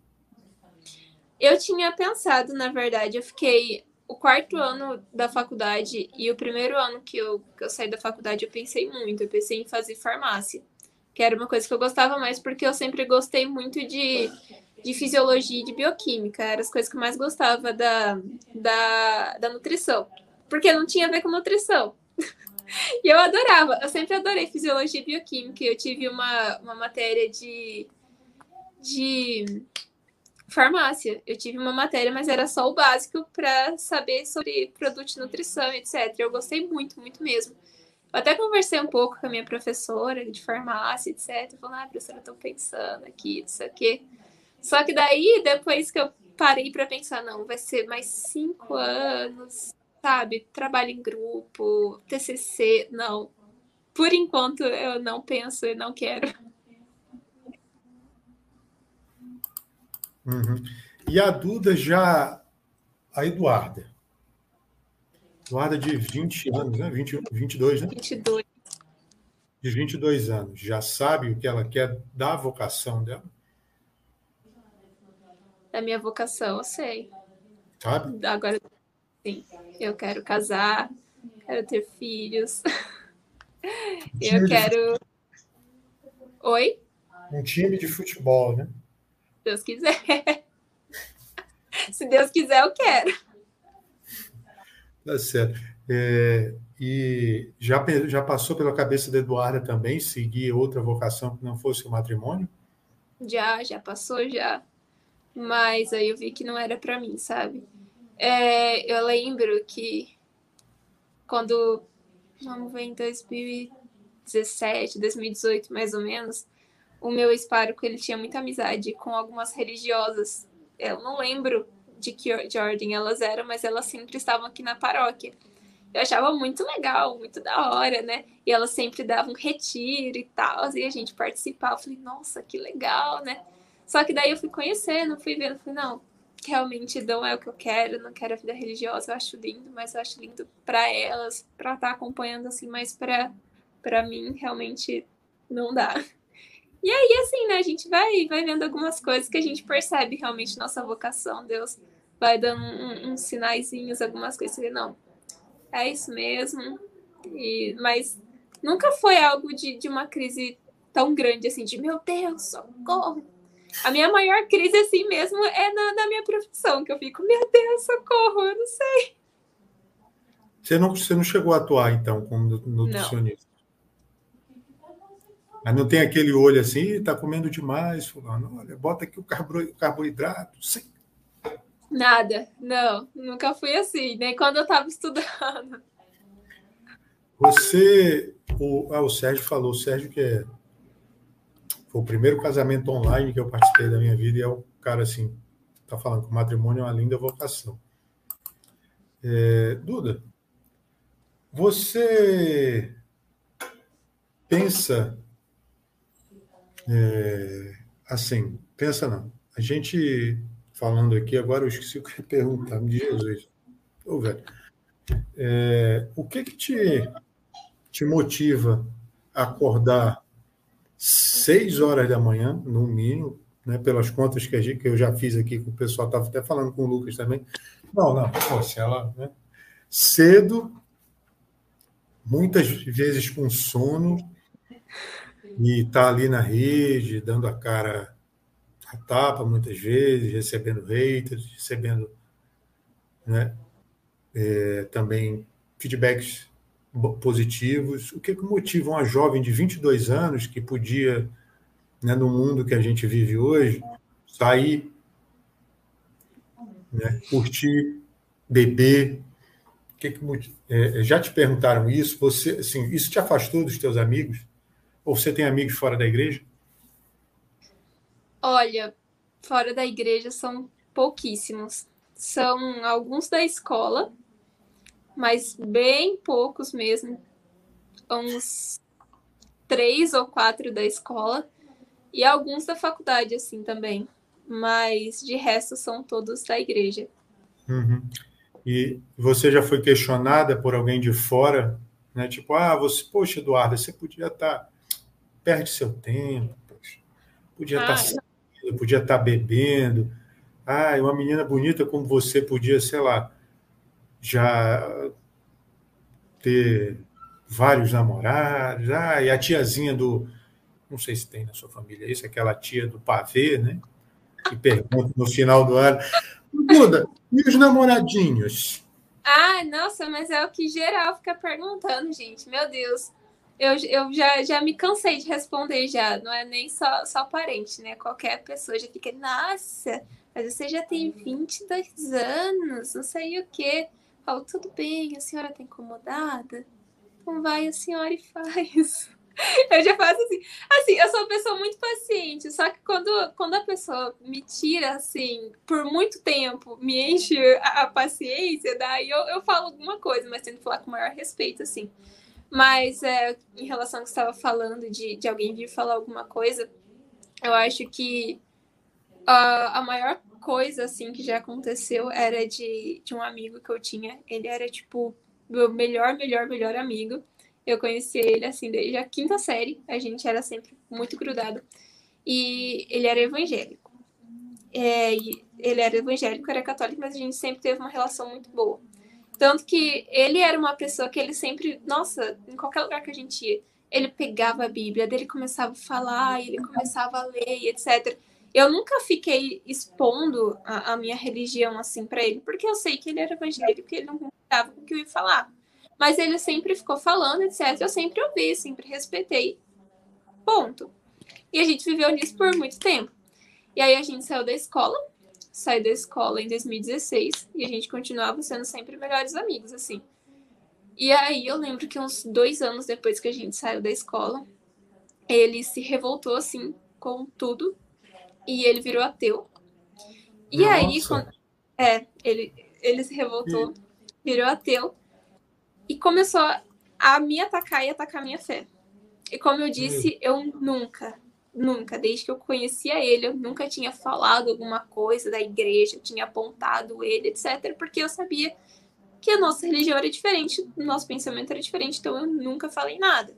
Eu tinha pensado, na verdade, eu fiquei o quarto ano da faculdade e o primeiro ano que eu, que eu saí da faculdade, eu pensei muito. Eu pensei em fazer farmácia, que era uma coisa que eu gostava mais, porque eu sempre gostei muito de, de fisiologia e de bioquímica. Eram as coisas que eu mais gostava da, da, da nutrição, porque não tinha a ver com nutrição. e eu adorava, eu sempre adorei fisiologia e bioquímica. Eu tive uma, uma matéria de. De farmácia. Eu tive uma matéria, mas era só o básico para saber sobre produto de nutrição, etc. Eu gostei muito, muito mesmo. Eu até conversei um pouco com a minha professora de farmácia, etc. Falando, ah, professora, estou pensando aqui, isso aqui. Só que daí, depois que eu parei para pensar, não, vai ser mais cinco anos, sabe? Trabalho em grupo, TCC, não. Por enquanto, eu não penso e não quero. Uhum. E a Duda já. A Eduarda. Eduarda de 20 anos, né? 20, 22, né? 22. De 22 anos. Já sabe o que ela quer da vocação dela? Da minha vocação, eu sei. Sabe? Agora, sim. Eu quero casar, quero ter filhos. eu quero. Oi? Um time de futebol, né? Deus quiser. Se Deus quiser, eu quero. Tá certo. É, e já, já passou pela cabeça da Eduarda também seguir outra vocação que não fosse o matrimônio? Já, já passou, já. Mas aí eu vi que não era para mim, sabe? É, eu lembro que quando, vamos ver, em 2017, 2018, mais ou menos, o meu ex-pároco, ele tinha muita amizade com algumas religiosas. Eu não lembro de que de ordem elas eram, mas elas sempre estavam aqui na paróquia. Eu achava muito legal, muito da hora, né? E elas sempre davam retiro e tal, e a gente participava. Eu falei, nossa, que legal, né? Só que daí eu fui conhecendo, fui vendo, falei, não, realmente não é o que eu quero, não quero a vida religiosa, eu acho lindo, mas eu acho lindo para elas, para estar tá acompanhando assim, mas para para mim realmente não dá. E aí, assim, né, a gente vai, vai vendo algumas coisas que a gente percebe realmente nossa vocação. Deus vai dando um, uns sinaizinhos, algumas coisas. E, não, é isso mesmo. E, mas nunca foi algo de, de uma crise tão grande assim, de meu Deus, socorro. A minha maior crise assim mesmo é na, na minha profissão, que eu fico, meu Deus, socorro, eu não sei. Você não, você não chegou a atuar, então, como nutricionista? Mas não tem aquele olho assim, está comendo demais, fulano. Olha, bota aqui o carboidrato. Sim. Nada, não, nunca fui assim, nem quando eu estava estudando. Você, o, ah, o Sérgio falou, o Sérgio que é, foi o primeiro casamento online que eu participei da minha vida e é o cara assim, tá falando que o matrimônio é uma linda vocação. É, Duda, você pensa é, assim, pensa não. A gente falando aqui, agora eu esqueci o que perguntar, de Jesus. Ô, velho, é, o que que te, te motiva a acordar seis horas da manhã, no mínimo, né, pelas contas que, gente, que, eu já fiz aqui com o pessoal, estava até falando com o Lucas também. Não, não, poxa, ela. Né, cedo, muitas vezes com sono, e está ali na rede, dando a cara a tapa muitas vezes, recebendo haters, recebendo né, é, também feedbacks positivos. O que, que motiva uma jovem de 22 anos que podia, né, no mundo que a gente vive hoje, sair, né, curtir, beber? Que, que é, já te perguntaram isso? Você, assim, isso te afastou dos teus amigos? Ou você tem amigos fora da igreja? Olha, fora da igreja são pouquíssimos. São alguns da escola, mas bem poucos mesmo. Uns três ou quatro da escola e alguns da faculdade, assim, também. Mas de resto são todos da igreja. Uhum. E você já foi questionada por alguém de fora, né? Tipo, ah, você, poxa, Eduardo, você podia estar tá perde seu tempo, poxa. podia estar tá saindo, podia estar tá bebendo. Ah, uma menina bonita como você podia, sei lá, já ter vários namorados. Ah, e a tiazinha do. Não sei se tem na sua família isso, aquela tia do pavê, né? Que pergunta no final do ano. Duda, e os namoradinhos? Ah, nossa, mas é o que geral fica perguntando, gente. Meu Deus eu, eu já, já me cansei de responder já, não é nem só, só parente, né? Qualquer pessoa já fica, nossa, mas você já tem 22 anos, não sei o quê. Falo, tudo bem, a senhora tá incomodada? Então vai a senhora e faz. Eu já faço assim. Assim, eu sou uma pessoa muito paciente, só que quando, quando a pessoa me tira, assim, por muito tempo, me enche a, a paciência, daí eu, eu falo alguma coisa, mas tento falar com o maior respeito, assim. Mas é, em relação ao que você estava falando de, de alguém vir falar alguma coisa, eu acho que a, a maior coisa assim que já aconteceu era de, de um amigo que eu tinha. Ele era tipo meu melhor, melhor, melhor amigo. Eu conheci ele assim desde a quinta série. A gente era sempre muito grudado. E ele era evangélico. É, ele era evangélico, era católico, mas a gente sempre teve uma relação muito boa. Tanto que ele era uma pessoa que ele sempre, nossa, em qualquer lugar que a gente ia, ele pegava a Bíblia, dele começava a falar, ele começava a ler, etc. Eu nunca fiquei expondo a, a minha religião assim para ele, porque eu sei que ele era evangélico, e ele não concordava com o que eu ia falar. Mas ele sempre ficou falando, etc. Eu sempre ouvi, sempre respeitei. Ponto. E a gente viveu nisso por muito tempo. E aí a gente saiu da escola, saí da escola em 2016 e a gente continuava sendo sempre melhores amigos, assim. E aí eu lembro que uns dois anos depois que a gente saiu da escola, ele se revoltou, assim, com tudo e ele virou ateu. E Nossa. aí, quando... é, ele, ele se revoltou, virou ateu e começou a me atacar e atacar minha fé. E como eu disse, eu nunca, Nunca, desde que eu conhecia ele, eu nunca tinha falado alguma coisa da igreja, eu tinha apontado ele, etc., porque eu sabia que a nossa religião era diferente, o nosso pensamento era diferente, então eu nunca falei nada.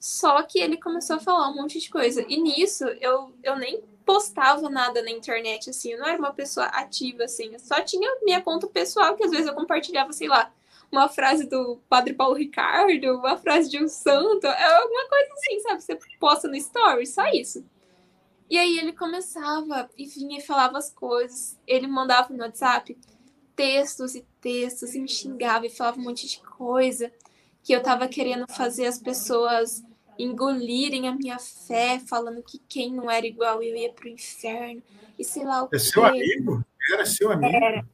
Só que ele começou a falar um monte de coisa. E nisso eu, eu nem postava nada na internet, assim, eu não era uma pessoa ativa, assim, eu só tinha minha conta pessoal, que às vezes eu compartilhava, sei lá, uma frase do Padre Paulo Ricardo, uma frase de um santo, é alguma coisa assim, sabe? Você posta no story, só isso. E aí ele começava e vinha e falava as coisas. Ele mandava no WhatsApp textos e textos e me xingava e falava um monte de coisa que eu tava querendo fazer as pessoas engolirem a minha fé, falando que quem não era igual eu ia pro inferno e sei lá o é seu amigo? Era seu amigo? Era,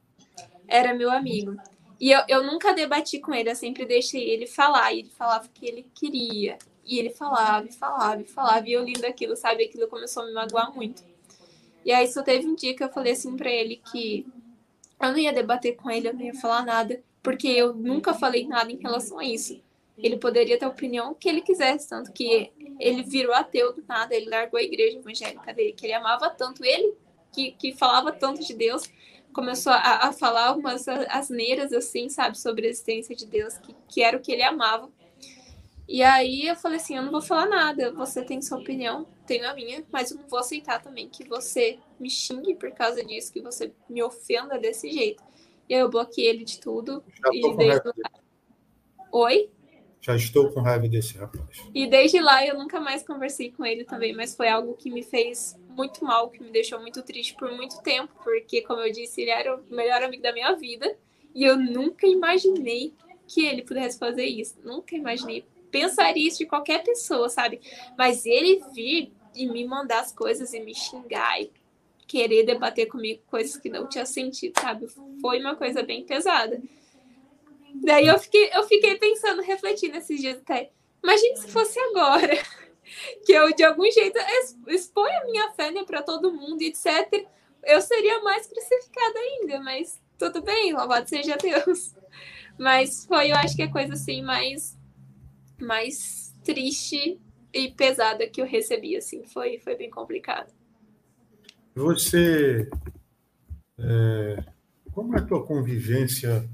era meu amigo. E eu, eu nunca debati com ele, eu sempre deixei ele falar. E ele falava o que ele queria. E ele falava, e falava, e falava. E eu lindo aquilo, sabe? Aquilo começou a me magoar muito. E aí só teve um dia que eu falei assim para ele que eu não ia debater com ele, eu não ia falar nada, porque eu nunca falei nada em relação a isso. Ele poderia ter a opinião que ele quisesse, tanto que ele virou ateu do nada, ele largou a igreja evangélica dele, que ele amava tanto ele, que, que falava tanto de Deus, começou a, a falar umas asneiras, assim, sabe, sobre a existência de Deus, que, que era o que ele amava. E aí eu falei assim: eu não vou falar nada, você tem sua opinião, tenho a minha, mas eu não vou aceitar também que você me xingue por causa disso, que você me ofenda desse jeito. E aí eu bloqueei ele de tudo. Já e desde lá... Oi? Já estou com raiva desse rapaz. E desde lá eu nunca mais conversei com ele também, mas foi algo que me fez muito mal, que me deixou muito triste por muito tempo, porque, como eu disse, ele era o melhor amigo da minha vida e eu nunca imaginei que ele pudesse fazer isso. Nunca imaginei pensar isso de qualquer pessoa, sabe? Mas ele vir e me mandar as coisas e me xingar e querer debater comigo coisas que não tinha sentido, sabe? Foi uma coisa bem pesada. Daí eu fiquei, eu fiquei pensando, refletindo esses dias até. Imagine se fosse agora, que eu de algum jeito exponho a minha fé né, para todo mundo, etc. Eu seria mais crucificada ainda, mas tudo bem, louvado seja Deus. Mas foi, eu acho que a coisa assim mais, mais triste e pesada que eu recebi, assim, foi, foi bem complicado. Você, é, como é a tua convivência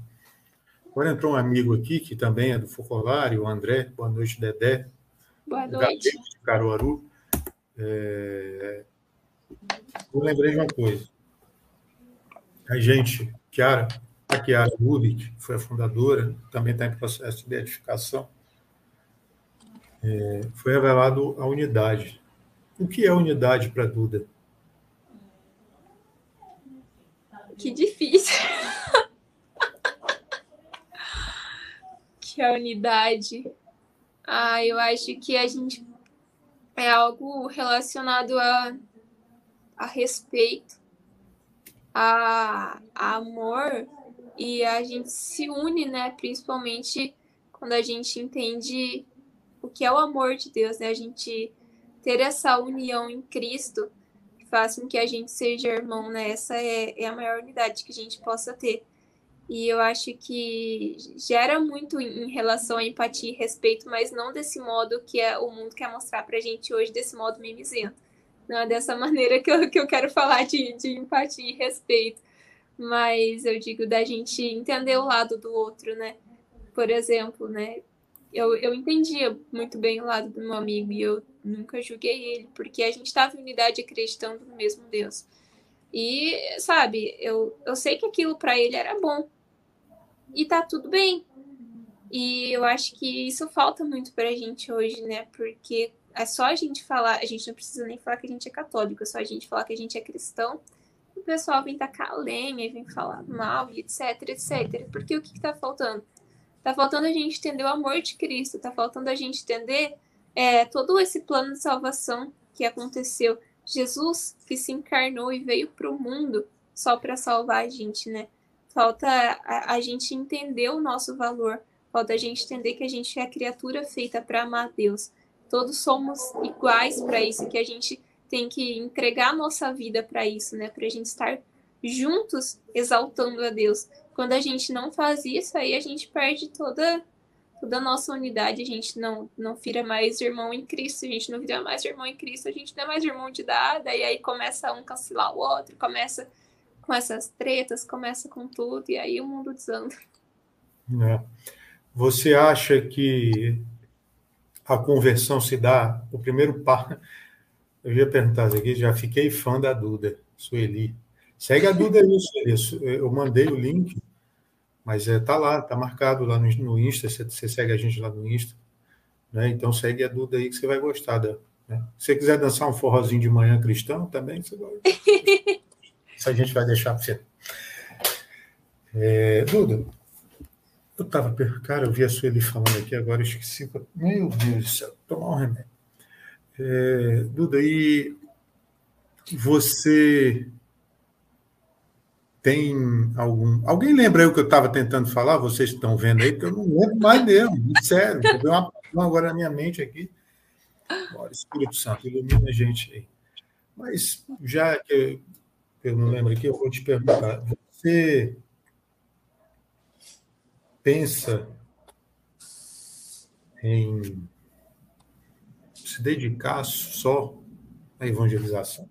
Agora entrou um amigo aqui, que também é do Focolário, o André. Boa noite, Dedé. Boa noite. De Caruaru. É... Eu lembrei de uma coisa. A gente, Chiara, a Chiara Rubik, que foi a fundadora, também está em processo de beatificação, é... foi revelado a unidade. O que é unidade para Duda? Que difícil. que é a unidade. Ah, eu acho que a gente é algo relacionado a, a respeito, a, a amor, e a gente se une, né? Principalmente quando a gente entende o que é o amor de Deus, né? A gente ter essa união em Cristo faz com que a gente seja irmão, né? Essa é, é a maior unidade que a gente possa ter. E eu acho que gera muito em relação à empatia e respeito, mas não desse modo que é, o mundo quer mostrar pra gente hoje, desse modo mimizento. Não é dessa maneira que eu, que eu quero falar de, de empatia e respeito. Mas eu digo da gente entender o lado do outro, né? Por exemplo, né? Eu, eu entendia muito bem o lado do meu amigo e eu nunca julguei ele, porque a gente estava em unidade acreditando no mesmo Deus. E, sabe, eu, eu sei que aquilo para ele era bom, e tá tudo bem. E eu acho que isso falta muito pra gente hoje, né? Porque é só a gente falar, a gente não precisa nem falar que a gente é católico, é só a gente falar que a gente é cristão. O pessoal vem tacar lenha vem falar mal, etc, etc. Porque o que, que tá faltando? Tá faltando a gente entender o amor de Cristo, tá faltando a gente entender é, todo esse plano de salvação que aconteceu. Jesus que se encarnou e veio para o mundo só para salvar a gente, né? Falta a, a, gente entender o nosso valor, falta a gente entender que a gente é a criatura feita para amar Deus. Todos somos iguais para isso, que a gente tem que entregar a nossa vida para isso, né? Para a gente estar juntos exaltando a Deus. Quando a gente não faz isso, aí a gente perde toda toda a nossa unidade, a gente não não vira mais irmão em Cristo, a gente não vira mais irmão em Cristo, a gente não é mais irmão de dada, e aí começa um cancelar o outro, começa com essas tretas, começa com tudo e aí o mundo desanda. É. Você acha que a conversão se dá, o primeiro passo. Eu ia perguntar aqui, já fiquei fã da Duda, Sueli. Segue a Duda aí, Sueli. Eu mandei o link, mas é, tá lá, tá marcado lá no, no Insta, você, você, segue a gente lá no Insta. Né? Então segue a Duda aí que você vai gostar da. Né? Se você quiser dançar um forrozinho de manhã cristão, também você vai. Isso a gente vai deixar para você. É, Duda, eu estava. Cara, eu vi a Sueli falando aqui, agora esqueci. Meu Deus do céu, tomar um remédio. É, Duda, e você tem algum. Alguém lembra aí o que eu estava tentando falar? Vocês estão vendo aí, porque eu não lembro mais mesmo, sério. Deu uma agora na minha mente aqui. Bora, Espírito Santo, ilumina a gente aí. Mas já que eu não lembro aqui, eu vou te perguntar. Você pensa em se dedicar só à evangelização?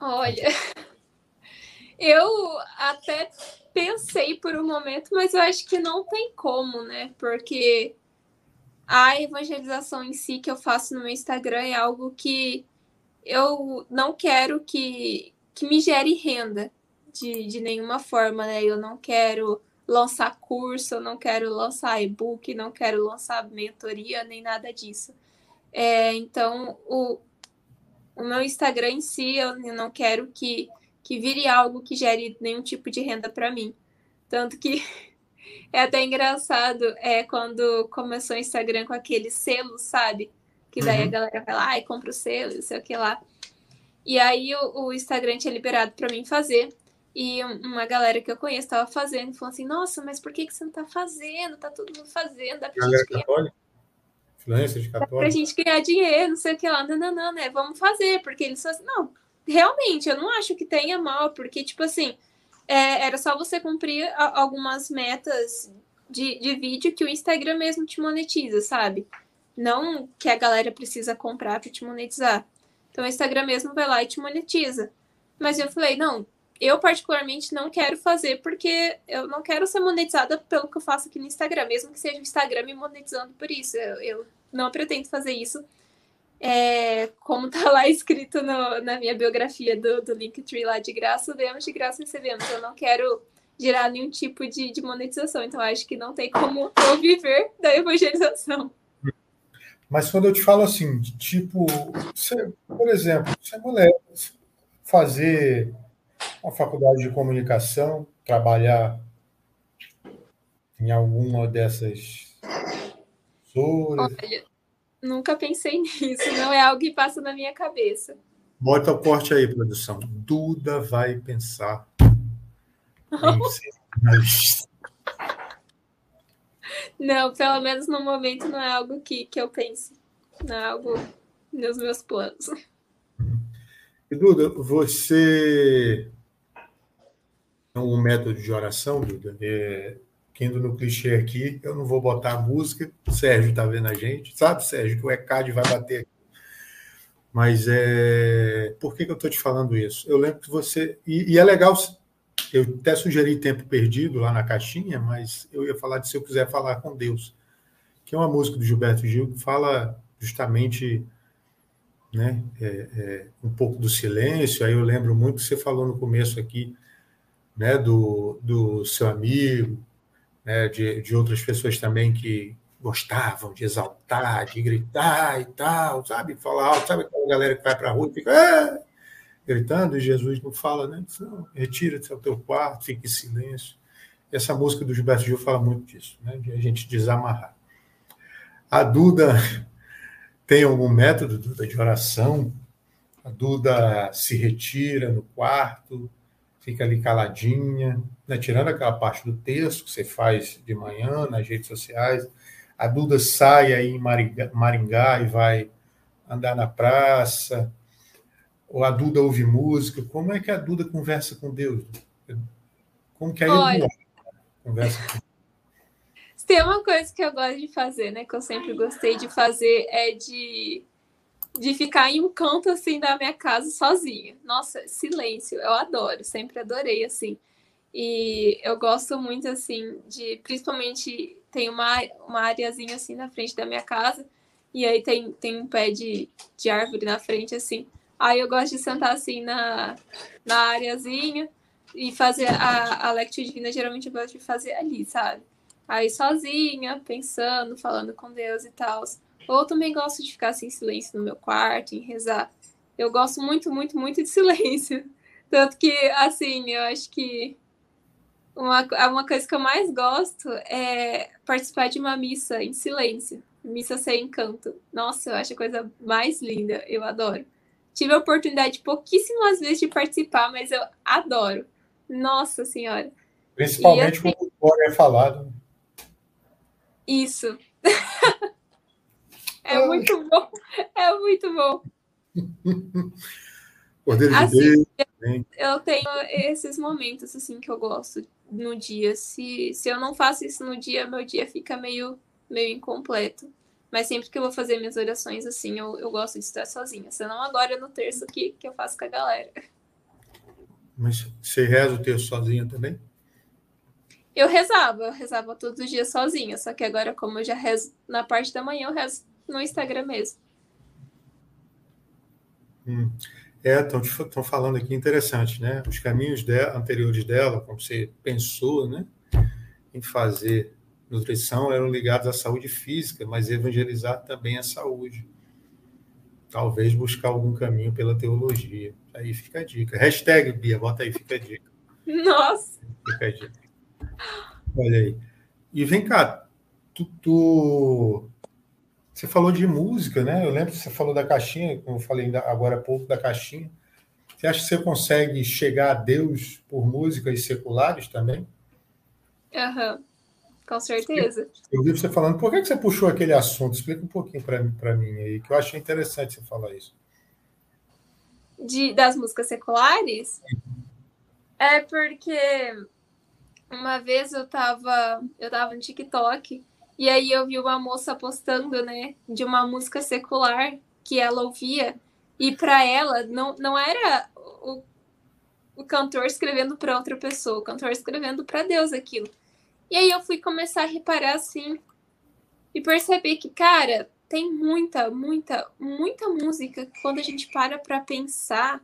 Olha, eu até pensei por um momento, mas eu acho que não tem como, né? Porque a evangelização em si que eu faço no meu Instagram é algo que eu não quero que, que me gere renda de, de nenhuma forma, né? Eu não quero lançar curso, eu não quero lançar e-book, não quero lançar mentoria, nem nada disso. É, então, o, o meu Instagram em si, eu não quero que, que vire algo que gere nenhum tipo de renda para mim. Tanto que é até engraçado é quando começou o Instagram com aquele selo, sabe? Que daí uhum. a galera vai lá e compra o selo, não sei o que lá. E aí o, o Instagram tinha liberado para mim fazer. E uma galera que eu conheço estava fazendo, falou assim: Nossa, mas por que, que você não tá fazendo? Tá todo mundo fazendo. Dá pra galera gente católica? Influência de católica? Dá pra gente ganhar dinheiro, não sei o que lá. Não, não, não, né? Vamos fazer. Porque eles assim: Não, realmente, eu não acho que tenha mal, porque, tipo assim, é, era só você cumprir a, algumas metas de, de vídeo que o Instagram mesmo te monetiza, sabe? Não que a galera precisa comprar para te monetizar. Então o Instagram mesmo vai lá e te monetiza. Mas eu falei, não, eu particularmente não quero fazer porque eu não quero ser monetizada pelo que eu faço aqui no Instagram, mesmo que seja o Instagram me monetizando por isso. Eu, eu não pretendo fazer isso. É, como tá lá escrito no, na minha biografia do, do Linktree lá de graça, demos de graça recebemos. Eu não quero gerar nenhum tipo de, de monetização, então acho que não tem como eu viver da evangelização. Mas quando eu te falo assim, de tipo, você, por exemplo, você é mulher, fazer uma faculdade de comunicação, trabalhar em alguma dessas Olha, nunca pensei nisso, não é algo que passa na minha cabeça. Bota o corte aí, produção. Duda vai pensar Não, pelo menos no momento não é algo que, que eu pense. Não é algo nos meus planos. E Duda, você um método de oração, Duda, é, indo no clichê aqui, eu não vou botar a música, o Sérgio está vendo a gente, sabe, Sérgio, que o ECAD vai bater aqui. Mas é... por que, que eu estou te falando isso? Eu lembro que você. E, e, é legal, eu até sugeri tempo perdido lá na caixinha, mas eu ia falar de se eu quiser falar com Deus, que é uma música do Gilberto Gil que fala justamente né, é, é, um pouco do silêncio. Aí eu lembro muito que você falou no começo aqui né, do, do seu amigo, né, de, de outras pessoas também que gostavam de exaltar, de gritar e tal, sabe? Falar alto, sabe aquela galera que vai para a rua e fica ah! Gritando, e Jesus não fala, né? Retira-te ao teu quarto, fique em silêncio. Essa música do Gilberto Gil fala muito disso, né? de a gente desamarrar. A Duda tem algum método, Duda, de oração? A Duda se retira no quarto, fica ali caladinha, né? tirando aquela parte do texto que você faz de manhã nas redes sociais. A Duda sai aí em Maringá e vai andar na praça. Ou a Duda ouve música. Como é que a Duda conversa com Deus? Como que a Olha, conversa com Deus? Tem uma coisa que eu gosto de fazer, né? Que eu sempre gostei de fazer é de de ficar em um canto assim da minha casa sozinha. Nossa, silêncio, eu adoro, sempre adorei assim. E eu gosto muito assim de, principalmente tem uma uma areazinha assim na frente da minha casa e aí tem tem um pé de, de árvore na frente assim. Aí eu gosto de sentar assim na na areazinha e fazer a, a divina, geralmente eu gosto de fazer ali, sabe? Aí sozinha, pensando, falando com Deus e tal. Ou também gosto de ficar assim, em silêncio no meu quarto, em rezar. Eu gosto muito, muito, muito de silêncio. Tanto que, assim, eu acho que uma, uma coisa que eu mais gosto é participar de uma missa em silêncio. Missa sem canto. Nossa, eu acho a coisa mais linda. Eu adoro. Tive a oportunidade pouquíssimas vezes de participar, mas eu adoro. Nossa Senhora. Principalmente assim, quando o é falado. Isso. É muito bom. É muito bom. Poder assim, de Deus. Eu tenho esses momentos assim que eu gosto no dia. Se, se eu não faço isso no dia, meu dia fica meio, meio incompleto. Mas sempre que eu vou fazer minhas orações assim, eu, eu gosto de estar sozinha. Senão agora no terço que, que eu faço com a galera. Mas você reza o texto sozinha também? Eu rezava, eu rezava todos os dias sozinha, só que agora, como eu já rezo na parte da manhã, eu rezo no Instagram mesmo. Hum. É, estão falando aqui interessante, né? Os caminhos de, anteriores dela, como você pensou, né, em fazer nutrição, eram ligados à saúde física, mas evangelizar também a saúde. Talvez buscar algum caminho pela teologia. Aí fica a dica. Hashtag, Bia, bota aí, fica a dica. Nossa! Fica a dica. Olha aí. E vem cá, tu, tu, você falou de música, né? Eu lembro que você falou da caixinha, como eu falei agora há pouco da caixinha. Você acha que você consegue chegar a Deus por músicas seculares também? Aham, uhum. Com certeza. Eu vi você falando, por que você puxou aquele assunto? Explica um pouquinho para mim aí, que eu achei interessante você falar isso. De, das músicas seculares? É porque uma vez eu tava, eu tava no TikTok e aí eu vi uma moça postando, né, de uma música secular que ela ouvia. E para ela não, não era o, o cantor escrevendo para outra pessoa, o cantor escrevendo para Deus aquilo. E aí eu fui começar a reparar assim e perceber que, cara, tem muita, muita, muita música que quando a gente para para pensar,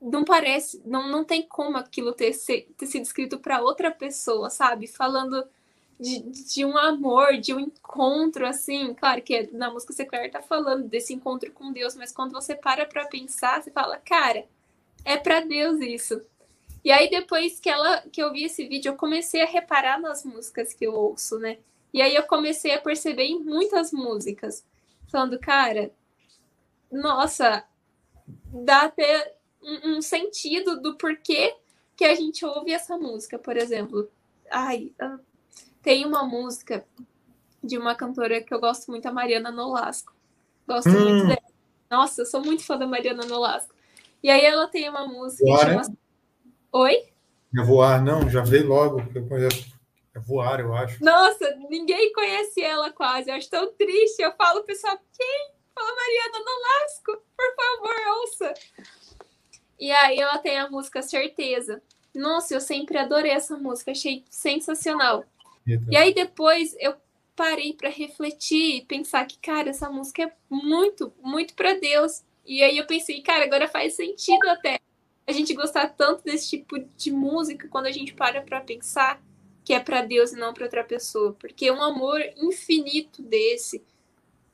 não parece, não, não tem como aquilo ter, ter sido escrito para outra pessoa, sabe? Falando de, de um amor, de um encontro, assim. Claro que na música secular tá falando desse encontro com Deus, mas quando você para pra pensar, você fala, cara, é para Deus isso. E aí, depois que, ela, que eu vi esse vídeo, eu comecei a reparar nas músicas que eu ouço, né? E aí eu comecei a perceber em muitas músicas, falando, cara, nossa, dá até um, um sentido do porquê que a gente ouve essa música, por exemplo. Ai, tem uma música de uma cantora que eu gosto muito, a Mariana Nolasco. Gosto hum. muito dela. Nossa, eu sou muito fã da Mariana Nolasco. E aí ela tem uma música que chama... Oi? É voar, não, já veio logo, que eu conheço. É voar, eu acho. Nossa, ninguém conhece ela quase. Eu acho tão triste. Eu falo, pessoal, quem? Fala Mariana Nolasco, por favor, ouça. E aí ela tem a música Certeza. Nossa, eu sempre adorei essa música, achei sensacional. E aí depois eu parei para refletir e pensar que, cara, essa música é muito, muito para Deus. E aí eu pensei, cara, agora faz sentido até a gente gostar tanto desse tipo de música quando a gente para para pensar que é para Deus e não para outra pessoa, porque um amor infinito desse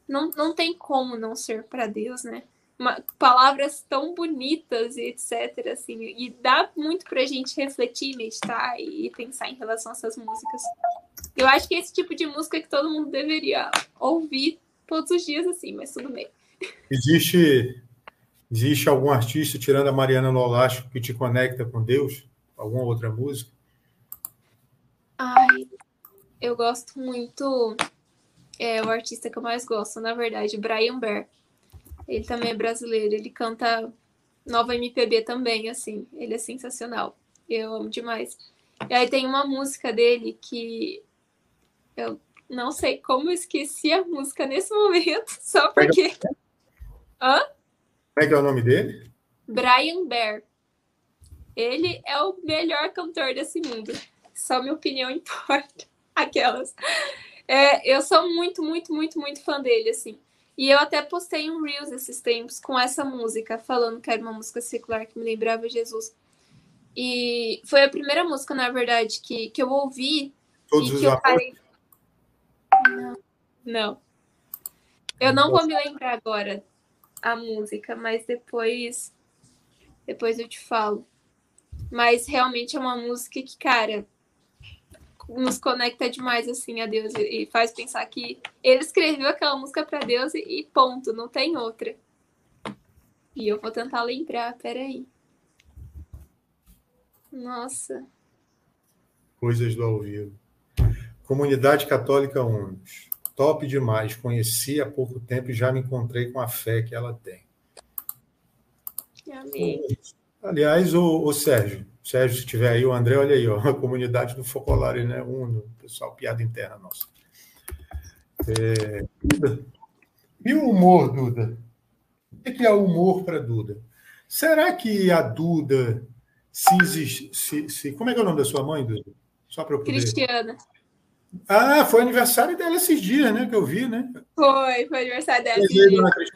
não, não tem como não ser para Deus, né? Uma, palavras tão bonitas e etc. Assim, e dá muito para a gente refletir, meditar e pensar em relação a essas músicas. Eu acho que é esse tipo de música que todo mundo deveria ouvir todos os dias, assim, mas tudo bem. Existe, existe algum artista, tirando a Mariana Nolasco, que te conecta com Deus? Alguma outra música? Ai, eu gosto muito. É o artista que eu mais gosto, na verdade, Brian Bear. Ele também é brasileiro, ele canta nova MPB também, assim. Ele é sensacional. Eu amo demais. E aí tem uma música dele que eu não sei como eu esqueci a música nesse momento, só porque. Hã? Como é que é o nome dele? Brian Bear. Ele é o melhor cantor desse mundo. Só minha opinião importa. Aquelas. É, eu sou muito, muito, muito, muito fã dele, assim. E eu até postei um Reels esses tempos com essa música, falando que era uma música secular que me lembrava Jesus. E foi a primeira música, na verdade, que, que eu ouvi Todos e que eu parei. Não, não. Eu não vou me lembrar agora a música, mas depois depois eu te falo. Mas realmente é uma música que, cara, nos conecta demais assim a Deus e faz pensar que ele escreveu aquela música para Deus e ponto, não tem outra. E eu vou tentar lembrar, peraí. Nossa. Coisas do ao vivo. Comunidade Católica Unos. Top demais. Conheci há pouco tempo e já me encontrei com a fé que ela tem. Amém. Aliás, o, o Sérgio, Sérgio, se tiver aí, o André, olha aí, ó, a comunidade do Focolare, né? Uno, pessoal, piada interna nossa. É, Duda. E o humor, Duda? O que é humor para Duda? Será que a Duda se, se, se, Como é que é o nome da sua mãe, Duda? Só para eu poder... Cristiana. Ah, foi aniversário dela esses dias, né? Que eu vi, né? Foi, foi aniversário dela esses dias.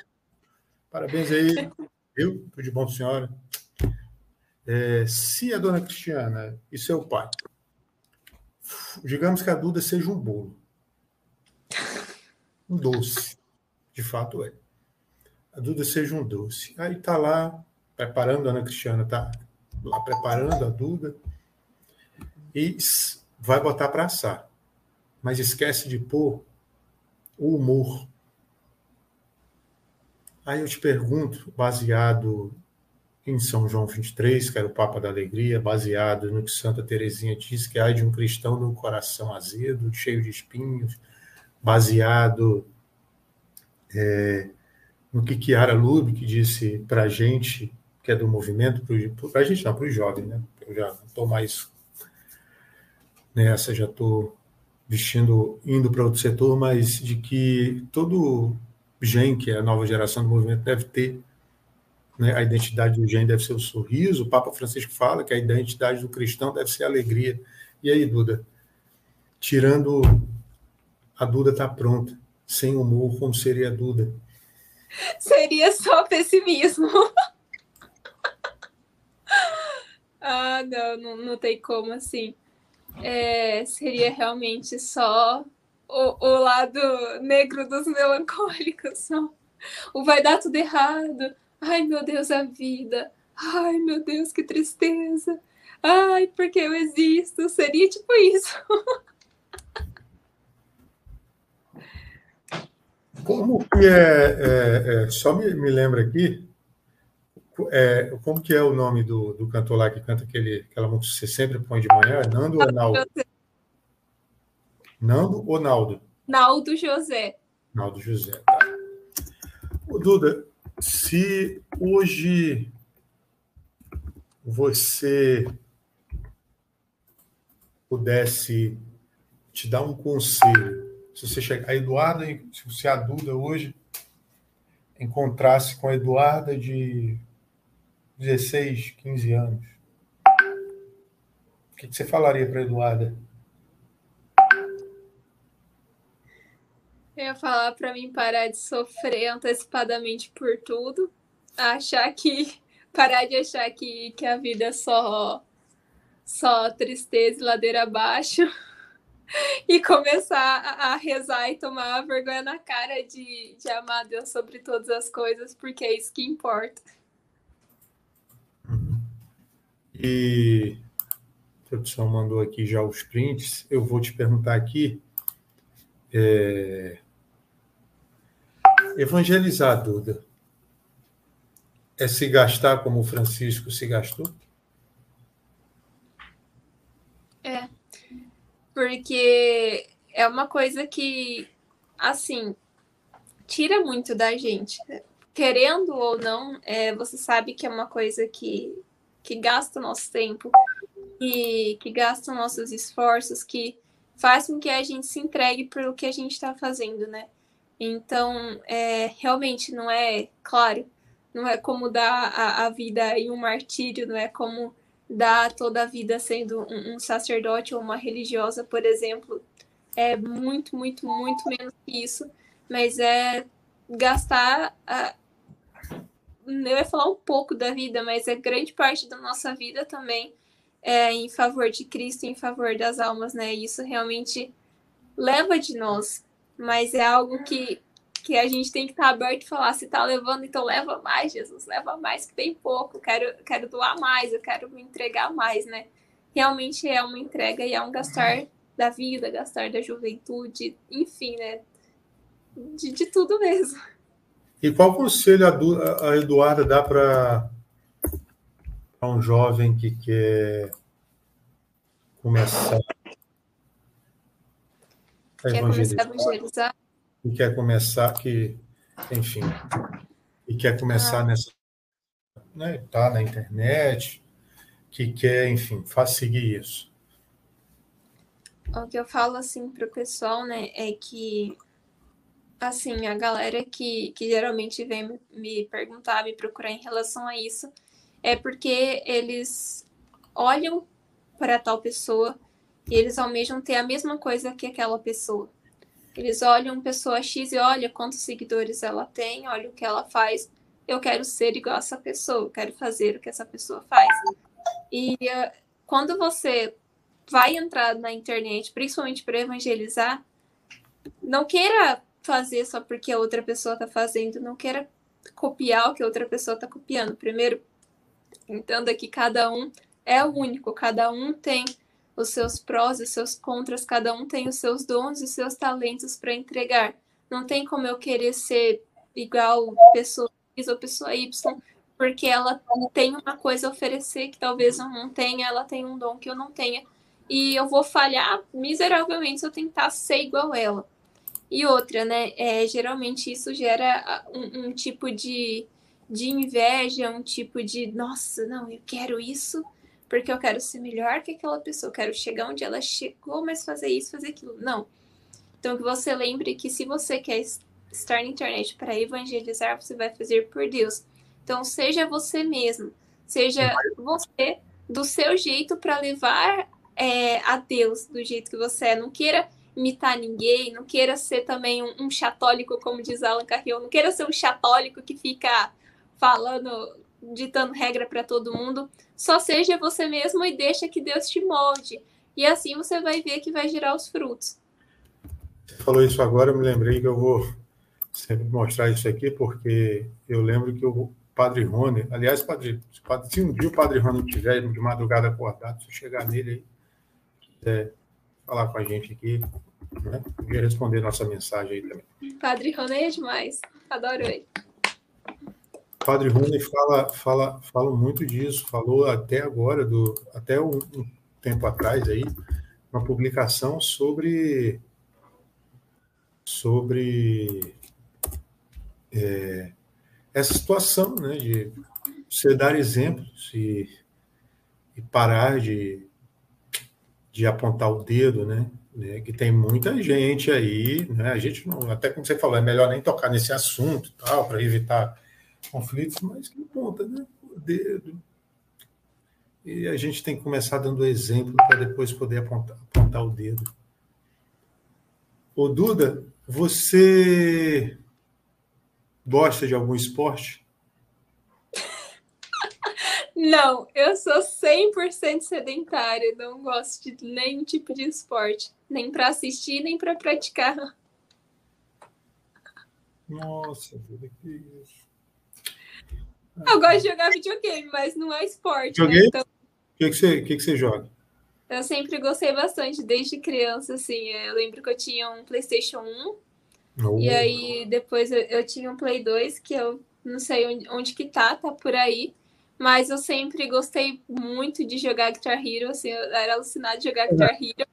Parabéns aí, viu? Tudo de bom, senhora. É, se a dona Cristiana e seu pai, digamos que a Duda seja um bolo, um doce, de fato é. A Duda seja um doce. Aí tá lá preparando, a Ana Cristiana tá lá preparando a Duda e vai botar para assar. Mas esquece de pôr o humor. Aí eu te pergunto, baseado em São João 23, que era o Papa da Alegria, baseado no que Santa Teresinha diz, que há de um cristão no coração azedo, cheio de espinhos, baseado é, no que Chiara Lubick disse para a gente, que é do movimento, para a gente não, para os jovens, né? Eu já estou mais nessa, já estou vestindo, indo para outro setor, mas de que todo gen, que é a nova geração do movimento, deve ter né? A identidade do gênio deve ser o sorriso. O Papa Francisco fala que a identidade do cristão deve ser a alegria. E aí, Duda? Tirando a Duda está pronta, sem humor, como seria a Duda? Seria só pessimismo. ah, não, não, não tem como assim. É, seria realmente só o, o lado negro dos melancólicos. O vai dar tudo errado, Ai, meu Deus, a vida. Ai, meu Deus, que tristeza. Ai, porque eu existo. Seria tipo isso. Como que é, é, é só me, me lembra aqui, é, como que é o nome do, do cantor lá que canta aquele, aquela música que você sempre põe de manhã? Nando ou Naldo? Nando ou Naldo? Naldo José. Naldo José, tá. O Duda, se hoje você pudesse te dar um conselho, se você chegar, a Eduarda, se você a Duda hoje encontrasse com a Eduarda de 16, 15 anos, o que você falaria para Eduarda? Eu ia falar para mim parar de sofrer antecipadamente por tudo, achar que parar de achar que, que a vida é só só tristeza e ladeira abaixo e começar a, a, rezar e tomar vergonha na cara de, de amar Deus sobre todas as coisas, porque é isso que importa. E a produção mandou aqui já os prints. Eu vou te perguntar aqui. É, Evangelizar, Duda, é se gastar como o Francisco se gastou? É, porque é uma coisa que, assim, tira muito da gente. Querendo ou não, é, você sabe que é uma coisa que, que gasta o nosso tempo e que gasta nossos esforços, que faz com que a gente se entregue pelo que a gente está fazendo, né? Então, é, realmente não é, claro, não é como dar a, a, vida em um martírio, não é como dar toda a vida sendo um, um, sacerdote ou uma religiosa, por exemplo. É muito, muito, muito menos que isso, mas é gastar. A, eu ia falar um pouco da vida, mas é grande parte da nossa vida também é em favor de Cristo, em favor das almas, né? Isso realmente leva de nós mas é algo que, que a gente tem que estar aberto e falar, se está levando, então leva mais, Jesus, leva mais que tem pouco, quero, quero doar mais, eu quero me entregar mais, né? Realmente é uma entrega e é um gastar da vida, gastar da juventude, enfim, né? De, de tudo mesmo. E qual conselho a, a Eduarda dá para um jovem que quer começar quer começar a evangelizar. E quer começar, que, enfim, e quer começar ah. nessa. Né, tá na internet, que quer, enfim, faz seguir isso. O que eu falo assim para o pessoal, né, é que assim, a galera que, que geralmente vem me, perguntar, me procurar em relação a isso, é porque eles olham para tal pessoa E eles almejam ter a mesma coisa que aquela pessoa. Eles olham pessoa X e olha quantos seguidores ela tem, olha o que ela faz. Eu quero ser igual a essa pessoa, eu quero fazer o que essa pessoa faz. E uh, quando você vai entrar na internet, principalmente para evangelizar, não queira fazer só porque a outra pessoa está fazendo, não queira copiar o que a outra pessoa está copiando. Primeiro, entenda que cada um é único, cada um tem os seus prós e seus contras, cada um tem os seus dons e seus talentos para entregar. Não tem como eu querer ser igual pessoa X ou pessoa Y, porque ela tem uma coisa a oferecer que talvez eu não tenha, ela tem um dom que eu não tenha. E eu vou falhar miseravelmente se eu tentar ser igual ela. E outra, né? É, geralmente isso gera um, um tipo de, de inveja, um tipo de, nossa, não, eu quero isso porque eu quero ser melhor que aquela pessoa, eu quero chegar onde ela chegou, mas fazer isso, fazer aquilo. Não. Então, que você lembre que se você quer estar na internet para evangelizar, você vai fazer por Deus. Então, seja você mesmo, seja você do seu jeito para levar é, a Deus do jeito que você é. Não queira imitar ninguém, não queira ser também um, um chatólico, como diz Alan Carrion, não queira ser um chatólico que fica falando, ditando regra para todo mundo. Só seja você mesmo e deixa que Deus te molde. E assim você vai ver que vai gerar os frutos. Você falou isso agora, eu me lembrei que eu vou sempre mostrar isso aqui, porque eu lembro que o Padre Rony, aliás, padre, se um dia o Padre Rony estiver de madrugada acordado, se chegar nele aí, quiser falar com a gente aqui, né? Podia responder nossa mensagem aí também. Padre Rony é demais. Adoro ele. Padre Rony fala, fala, fala muito disso, falou até agora, do, até um, um tempo atrás aí, uma publicação sobre sobre é, essa situação, né, de você dar exemplos e, e parar de, de apontar o dedo, né, né, que tem muita gente aí, né, a gente não, até como você falou, é melhor nem tocar nesse assunto, tal, para evitar conflitos, mas que aponta, né, o dedo. E a gente tem que começar dando exemplo para depois poder apontar, apontar o dedo. Ô Duda, você gosta de algum esporte? Não, eu sou 100% sedentária, não gosto de nenhum tipo de esporte, nem para assistir, nem para praticar. Nossa, que isso. Eu gosto de jogar videogame, mas não é esporte. Né? Então... O que, que, você, que, que você joga? Eu sempre gostei bastante, desde criança, assim. Eu lembro que eu tinha um PlayStation 1. Oh. E aí, depois eu, eu, tinha um Play 2, que eu não sei onde, onde que tá, tá por aí. Mas eu sempre gostei muito de jogar Guitar Hero, assim, eu era alucinada de jogar Guitar Hero.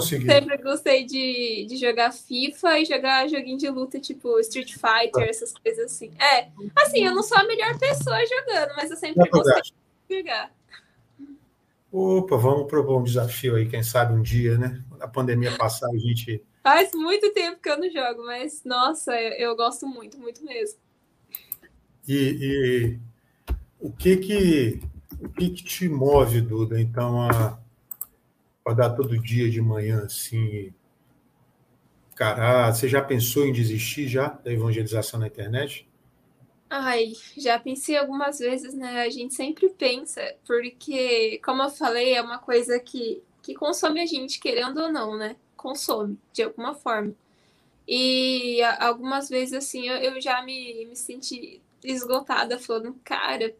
Sempre gostei de, de jogar FIFA e jogar joguinho de luta, tipo Street Fighter, essas coisas assim. É, assim, eu não sou a melhor pessoa jogando, mas eu sempre é gostei de jogar. Opa, vamos propor um desafio aí, quem sabe um dia, né? Quando a pandemia passar, a gente. Faz muito tempo que eu não jogo, mas nossa, eu, eu gosto muito, muito mesmo. E, e o que que o que, que te move, Duda, então, a acordar todo dia de manhã assim? Caralho, você já pensou em desistir já da evangelização na internet? Ai, já pensei algumas vezes, né? A gente sempre pensa, porque, como eu falei, é uma coisa que, que consome a gente, querendo ou não, né? Consome, de alguma forma. E algumas vezes, assim, eu, eu já me, me senti esgotada, falando, cara,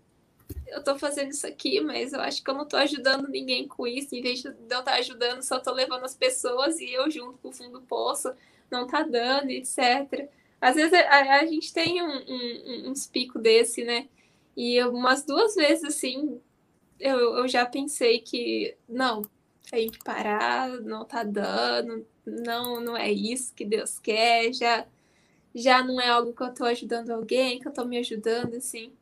eu tô fazendo isso aqui, mas eu acho que eu não tô ajudando ninguém com isso. Em vez de eu estar tá ajudando, só tô levando as pessoas e eu junto com o fundo do poço, não tá dando, etc. Às vezes a, a gente tem um, um, uns picos desse, né? E umas duas vezes, assim, eu, eu já pensei que, não, tem que parar, não tá dando, não, não é isso que Deus quer, já, já não é algo que eu tô ajudando alguém, que eu tô me ajudando, assim.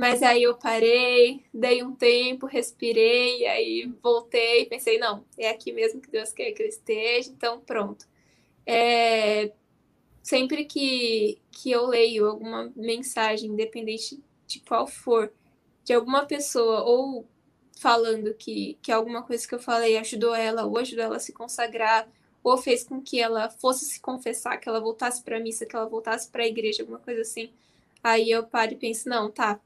Mas aí eu parei, dei um tempo, respirei, aí voltei, pensei, não, é aqui mesmo que Deus quer que eu esteja, então pronto. É, sempre que, que eu leio alguma mensagem, independente de qual for, de alguma pessoa, ou falando que, que alguma coisa que eu falei ajudou ela, ou ajudou ela a se consagrar, ou fez com que ela fosse se confessar, que ela voltasse para a missa, que ela voltasse para a igreja, alguma coisa assim. Aí eu paro e penso, não, tá,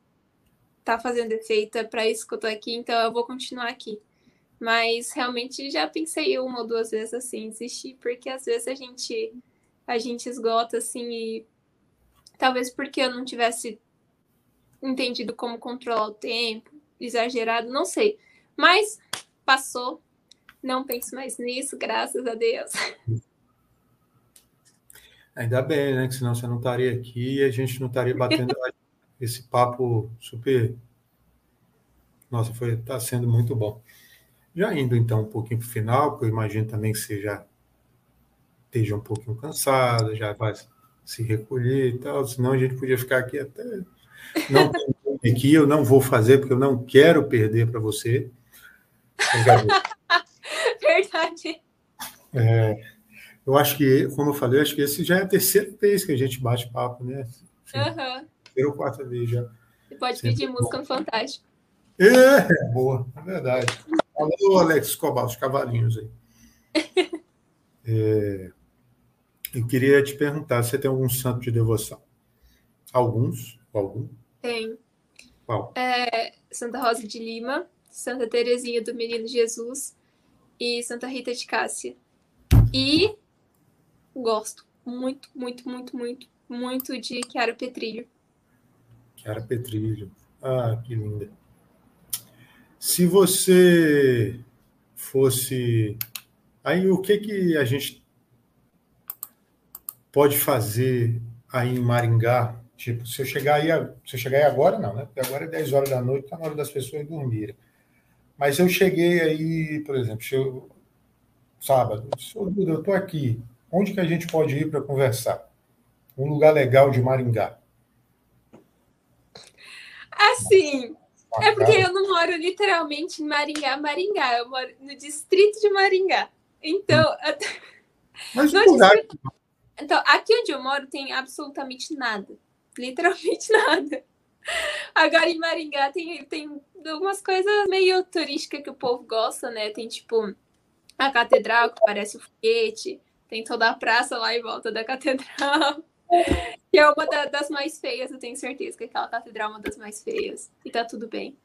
tá fazendo efeito, é para isso que eu tô aqui, então eu vou continuar aqui. Mas realmente já pensei uma ou duas vezes assim, desistir, porque às vezes a gente a gente esgota assim e talvez porque eu não tivesse entendido como controlar o tempo, exagerado, não sei. Mas passou, não penso mais nisso, graças a Deus. Ainda bem, né? Que senão você não estaria aqui e a gente não estaria batendo esse papo super. Nossa, foi está sendo muito bom. Já indo então um pouquinho para o final, porque eu imagino também que você já esteja um pouquinho cansado, já vai se recolher e tal, senão a gente podia ficar aqui até. Não aqui, eu não vou fazer, porque eu não quero perder para você. Verdade. É, eu acho que, como eu falei, eu acho que esse já é a terceira vez que a gente bate papo, né? Uhum. Terceira ou quarta vez já. Você pode Sempre pedir música no Fantástico. É, boa, é verdade. Alô, Alex Escobar, os cavalinhos aí. É, eu queria te perguntar, você tem algum santo de devoção? Alguns? Algum? Tem. Qual? É, Santa Rosa de Lima, Santa Terezinha do Menino Jesus e Santa Rita de Cássia. E gosto muito, muito, muito, muito, muito de Chiara Petrilho. Chiara Petrilho. Ah, que linda. Se você fosse. Aí o que, que a gente pode fazer aí em Maringá? Tipo, se eu chegar aí, se eu chegar aí agora, não, né? Porque agora é 10 horas da noite, está na hora das pessoas dormirem. Mas eu cheguei aí, por exemplo, eu, sábado, eu estou aqui. Onde que a gente pode ir para conversar? Um lugar legal de Maringá. Assim, é porque eu não moro literalmente em Maringá, Maringá. Eu moro no distrito de Maringá. Então. Mas no distrito... Então, aqui onde eu moro tem absolutamente nada. Literalmente nada. Agora em Maringá tem, tem algumas coisas meio turísticas que o povo gosta, né? Tem tipo a catedral, que parece um foguete. Tem toda a praça lá em volta da catedral. Que é uma da, das mais feias, eu tenho certeza que aquela catedral é uma das mais feias. E tá tudo bem.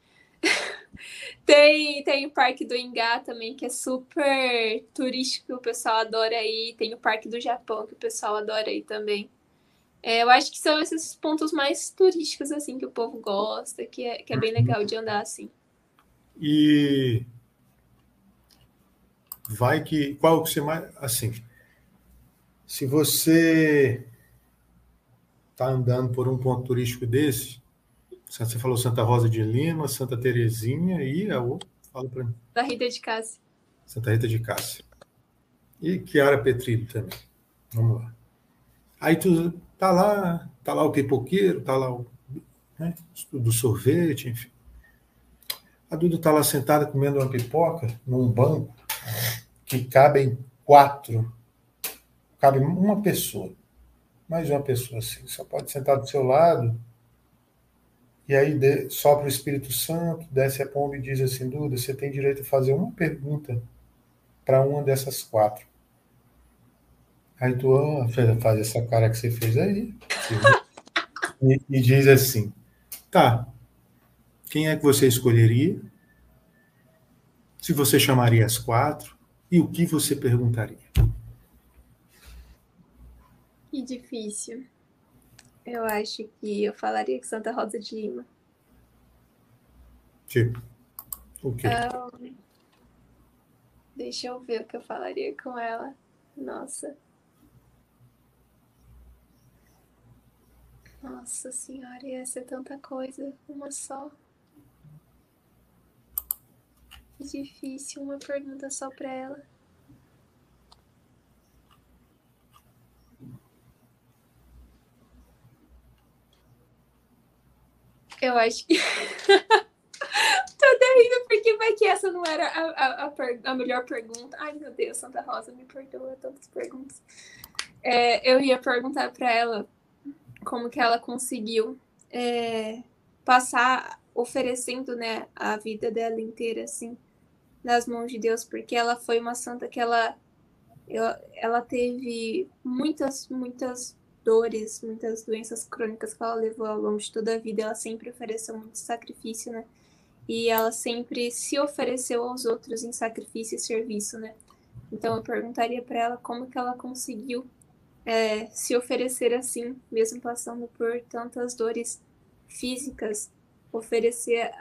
tem, tem o Parque do Ingá também, que é super turístico, o pessoal adora ir. Tem o Parque do Japão, que o pessoal adora ir também. É, eu acho que são esses pontos mais turísticos, assim, que o povo gosta, que é, que é bem legal de andar, assim. E vai que... Qual que você mais... Assim, se você está andando por um ponto turístico desse, você falou Santa Rosa de Lima, Santa Terezinha e a outra, fala para mim. Santa Rita de Cássia. Santa Rita de Cássia. E Chiara Petrilho também. Vamos lá. Aí tu tá lá, tá lá o pipoqueiro, tá lá o né, do sorvete, enfim. A Duda tá lá sentada comendo uma pipoca num banco que cabem quatro, cabe uma pessoa mais uma pessoa assim. Só pode sentar do seu lado. E aí de, sopra o Espírito Santo, desce a pomba e diz assim: Duda, você tem direito a fazer uma pergunta para uma dessas quatro. Aí tu ah, faz essa cara que você fez aí. E, e diz assim: tá, quem é que você escolheria? Se você chamaria as quatro? E o que você perguntaria? Que difícil. Eu acho que eu falaria que Santa Rosa de Lima. Tipo, o quê? Um, deixa eu ver o que eu falaria com ela. Nossa. Nossa senhora, ia ser tanta coisa, uma só. Que difícil, uma pergunta só para ela. Eu acho que. Tô rindo porque vai que essa não era a, a, a, a, melhor pergunta. Ai, meu Deus, Santa Rosa, me perdoa tantas perguntas. É, eu ia perguntar para ela como que ela conseguiu é, passar oferecendo, né, a vida dela inteira, assim, nas mãos de Deus, porque ela foi uma santa que ela, ela teve muitas, muitas dores, muitas doenças crônicas que ela levou ao longo de toda a vida. Ela sempre ofereceu muito sacrifício, né? E ela sempre se ofereceu aos outros em sacrifício e serviço, né? Então eu perguntaria para ela como que ela conseguiu é, se oferecer assim, mesmo passando por tantas dores físicas, oferecer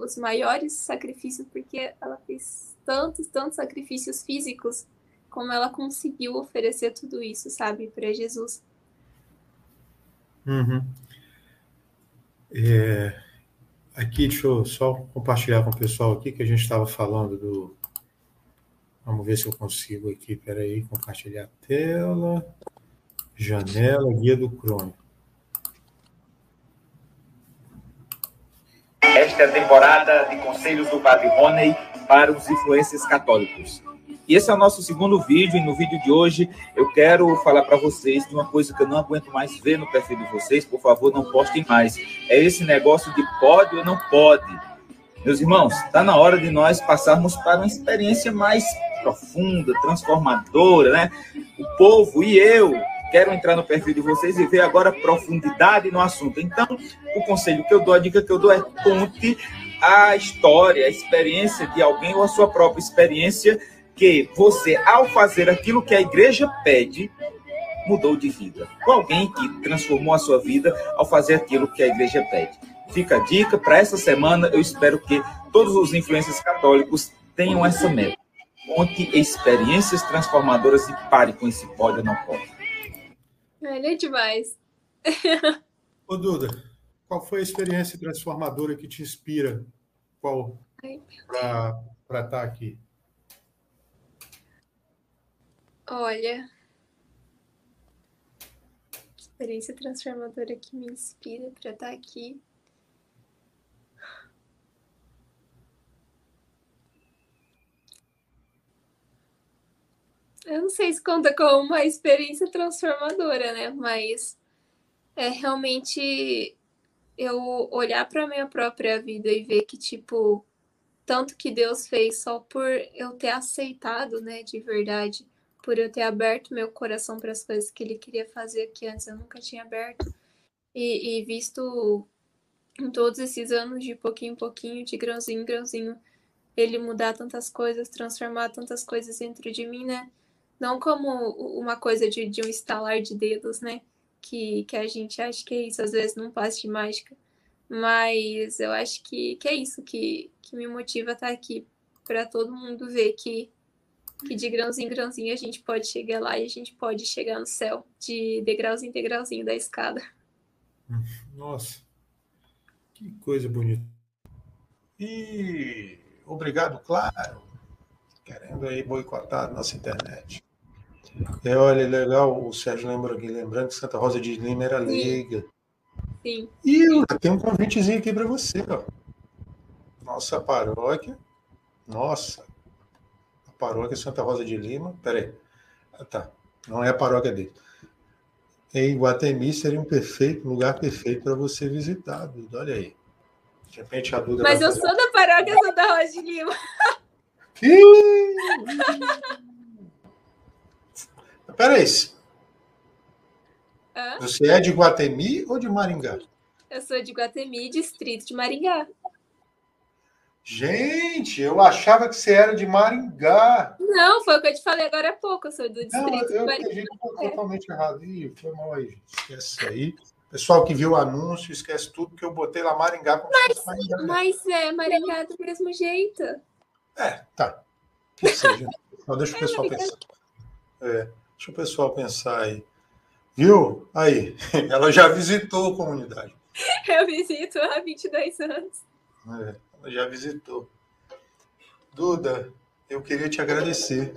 os maiores sacrifícios, porque ela fez tantos, tantos sacrifícios físicos, como ela conseguiu oferecer tudo isso, sabe, para Jesus. Uhum. É, aqui, deixa eu só compartilhar com o pessoal aqui que a gente estava falando do. Vamos ver se eu consigo aqui, peraí, compartilhar a tela. Janela, guia do Chrome. Esta é a temporada de conselhos do Padre Rony para os influencers católicos. E esse é o nosso segundo vídeo, e no vídeo de hoje eu quero falar para vocês de uma coisa que eu não aguento mais ver no perfil de vocês, por favor, não postem mais. É esse negócio de pode ou não pode. Meus irmãos, está na hora de nós passarmos para uma experiência mais profunda, transformadora, né? O povo e eu quero entrar no perfil de vocês e ver agora profundidade no assunto. Então, o conselho que eu dou, a dica que eu dou é conte a história, a experiência de alguém ou a sua própria experiência que você, ao fazer aquilo que a igreja pede, mudou de vida. Com alguém que transformou a sua vida ao fazer aquilo que a igreja pede. Fica a dica para essa semana. Eu espero que todos os influencers católicos tenham essa meta. Conte experiências transformadoras e pare com esse pode ou não pode. Ele é demais. Ô, Duda, qual foi a experiência transformadora que te inspira? Qual para estar tá aqui? Olha, experiência transformadora que me inspira para estar tá aqui. Eu não sei se conta como uma experiência transformadora, né? Mas é realmente eu olhar para minha própria vida e ver que, tipo, tanto que Deus fez só por eu ter aceitado, né, de verdade, por eu ter aberto meu coração para as coisas que Ele queria fazer que antes eu nunca tinha aberto e, e visto em todos esses anos, de pouquinho em pouquinho, de grãozinho em grãozinho, Ele mudar tantas coisas, transformar tantas coisas dentro de mim, né? Não como uma coisa de, de um estalar de dedos, né? Que, que a gente acha que é isso, às vezes não passe de mágica. Mas eu acho que, que é isso que, que me motiva a estar aqui, para todo mundo ver que, que de grãozinho em grãozinho a gente pode chegar lá e a gente pode chegar no céu, de degrauzinho em degrauzinho da escada. Nossa, que coisa bonita. E obrigado, claro, querendo aí boicotar a nossa internet. É, olha, legal, o Sérgio lembra aqui, lembrando que Santa Rosa de Lima era leiga. Sim. E tem um convitezinho aqui para você, ó. Nossa paróquia, nossa, paróquia Santa Rosa de Lima, peraí, ah, tá, não é a paróquia dele. Em Guatemi seria um perfeito, um lugar perfeito para você visitar, Duda, olha aí. De repente a Duda Mas eu fazer... sou da paróquia Santa Rosa de Lima. Peraí. Hã? Você é de Guatemi ou de Maringá? Eu sou de Guatemi, distrito de Maringá. Gente, eu achava que você era de Maringá. Não, foi o que eu te falei agora há pouco. Eu sou do distrito Não, eu de Maringá. Eu totalmente errado. Ih, foi mal aí, gente. Esquece aí. Pessoal que viu o anúncio, esquece tudo que eu botei lá Maringá. Mas, Maringá, mas é Maringá do mesmo jeito. É, tá. Que seja. Só deixa o pessoal pensar. É. Deixa o pessoal pensar aí. Viu? Aí, ela já visitou a comunidade. Eu visito há 22 anos. É, já visitou. Duda, eu queria te agradecer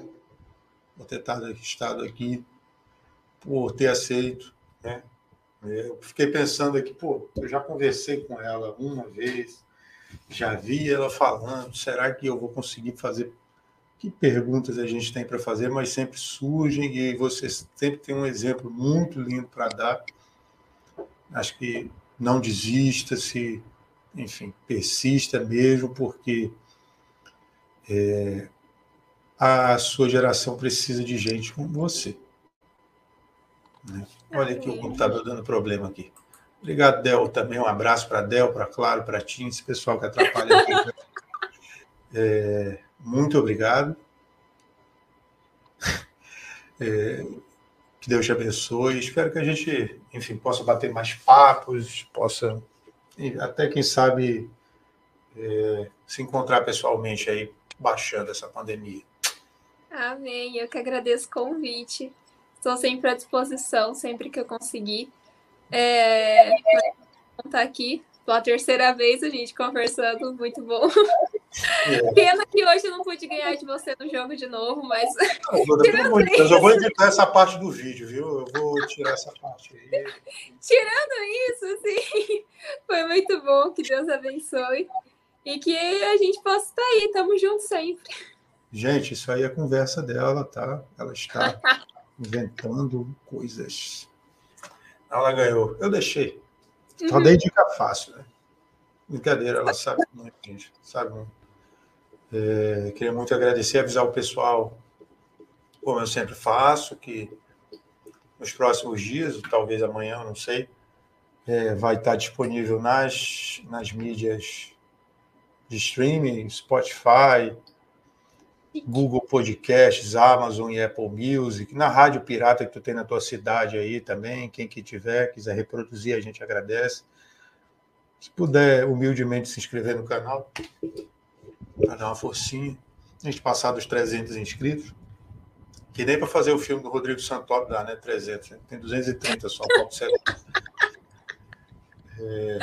por ter estado aqui, por ter aceito. Né? Eu fiquei pensando aqui, pô, eu já conversei com ela uma vez, já vi ela falando, será que eu vou conseguir fazer que perguntas a gente tem para fazer, mas sempre surgem e você sempre tem um exemplo muito lindo para dar. Acho que não desista, se enfim, persista mesmo, porque é, a sua geração precisa de gente como você. Né? Olha aqui o computador dando problema aqui. Obrigado, Del, também. Um abraço para Del, para Claro, para Tim, esse pessoal que atrapalha aqui. É, muito obrigado. É, que Deus te abençoe. Espero que a gente, enfim, possa bater mais papos, possa, até quem sabe, é, se encontrar pessoalmente aí, baixando essa pandemia. Amém. Eu que agradeço o convite. Estou sempre à disposição, sempre que eu conseguir. É, estar aqui pela terceira vez a gente conversando, muito bom. É. Pena que hoje eu não pude ganhar de você no jogo de novo, mas. Não, eu vou editar essa parte do vídeo, viu? Eu vou tirar essa parte aí. Tirando isso, sim, foi muito bom. Que Deus abençoe. E que a gente possa estar aí, tamo junto sempre. Gente, isso aí é conversa dela, tá? Ela está inventando coisas. Ela ganhou. Eu deixei. Só uhum. dei dica fácil, né? Brincadeira, ela sabe muito, gente. Sabe muito. É, queria muito agradecer, avisar o pessoal, como eu sempre faço, que nos próximos dias, talvez amanhã, não sei, é, vai estar disponível nas, nas mídias de streaming, Spotify, Google Podcasts, Amazon e Apple Music, na rádio pirata que tu tem na tua cidade aí também, quem que tiver, quiser reproduzir, a gente agradece. Se puder humildemente se inscrever no canal, para dar uma forcinha. A gente passar dos 300 inscritos, que nem para fazer o filme do Rodrigo Santoro dá, né? 300, né? tem 230 só, pode ser. É,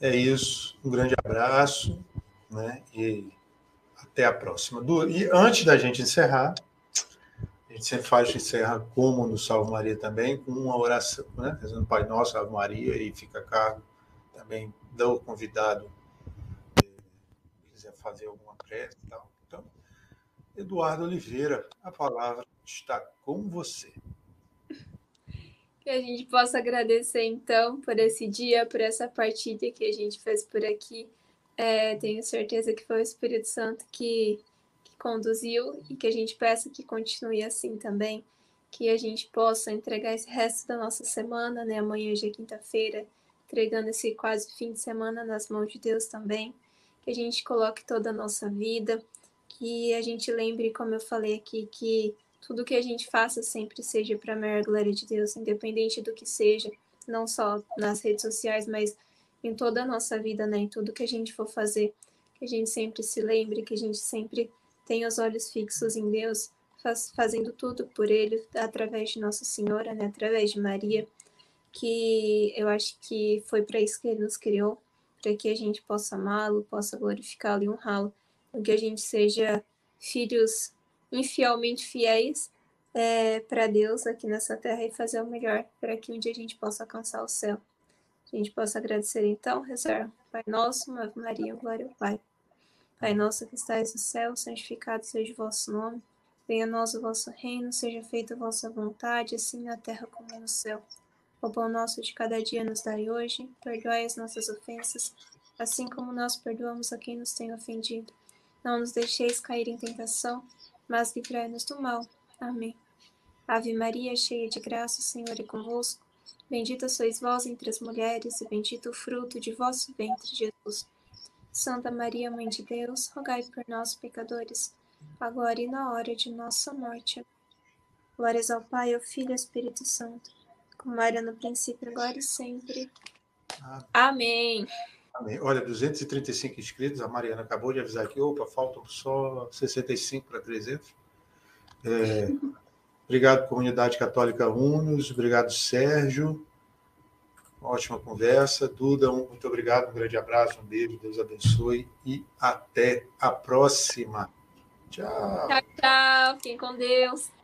é isso, um grande abraço, né? E até a próxima. E antes da gente encerrar, a gente sempre faz encerra como no Salve Maria também, com uma oração, né? Rezando Pai Nosso, Salve Maria, e fica a cargo também do convidado fazer alguma prece e tal. Então, Eduardo Oliveira, a palavra está com você. Que a gente possa agradecer, então, por esse dia, por essa partida que a gente fez por aqui é, tenho certeza que foi o Espírito Santo que, que conduziu e que a gente peça que continue assim também, que a gente possa entregar esse resto da nossa semana, né? Amanhã já é quinta-feira, entregando esse quase fim de semana nas mãos de Deus também, que a gente coloque toda a nossa vida, que a gente lembre, como eu falei aqui, que tudo que a gente faça sempre seja para a maior glória de Deus, independente do que seja, não só nas redes sociais, mas em toda a nossa vida, né? Em tudo que a gente for fazer, que a gente sempre se lembre, que a gente sempre tenha os olhos fixos em Deus, faz, fazendo tudo por Ele, através de Nossa Senhora, né? Através de Maria, que eu acho que foi para isso que Ele nos criou, para que a gente possa amá-lo, possa glorificá-lo e honrá-lo, que a gente seja filhos infielmente fiéis é, para Deus aqui nessa terra e fazer o melhor para que um dia a gente possa alcançar o céu. A gente possa agradecer então, rezar. Pai nosso, Maria, glória ao Pai. Pai nosso que estais no céu, santificado seja o vosso nome. Venha a nós o vosso reino, seja feita a vossa vontade, assim na terra como no céu. O pão nosso de cada dia nos dai hoje, perdoai as nossas ofensas, assim como nós perdoamos a quem nos tem ofendido. Não nos deixeis cair em tentação, mas livrai-nos do mal. Amém. Ave Maria, cheia de graça, o Senhor é convosco. Bendita sois vós entre as mulheres, e bendito o fruto de vosso ventre, Jesus. Santa Maria, Mãe de Deus, rogai por nós, pecadores, agora e na hora de nossa morte. Glórias ao Pai, ao Filho e ao Espírito Santo, como era no princípio, agora e sempre. Amém. Amém. Olha, 235 inscritos, a Mariana acabou de avisar aqui, opa, faltam só 65 para 300. É, Obrigado, Comunidade Católica Unos. Obrigado, Sérgio. ótima conversa. Duda, muito obrigado. Um grande abraço, um beijo. Deus abençoe. E até a próxima. Tchau. Tchau, tchau. Fiquem com Deus.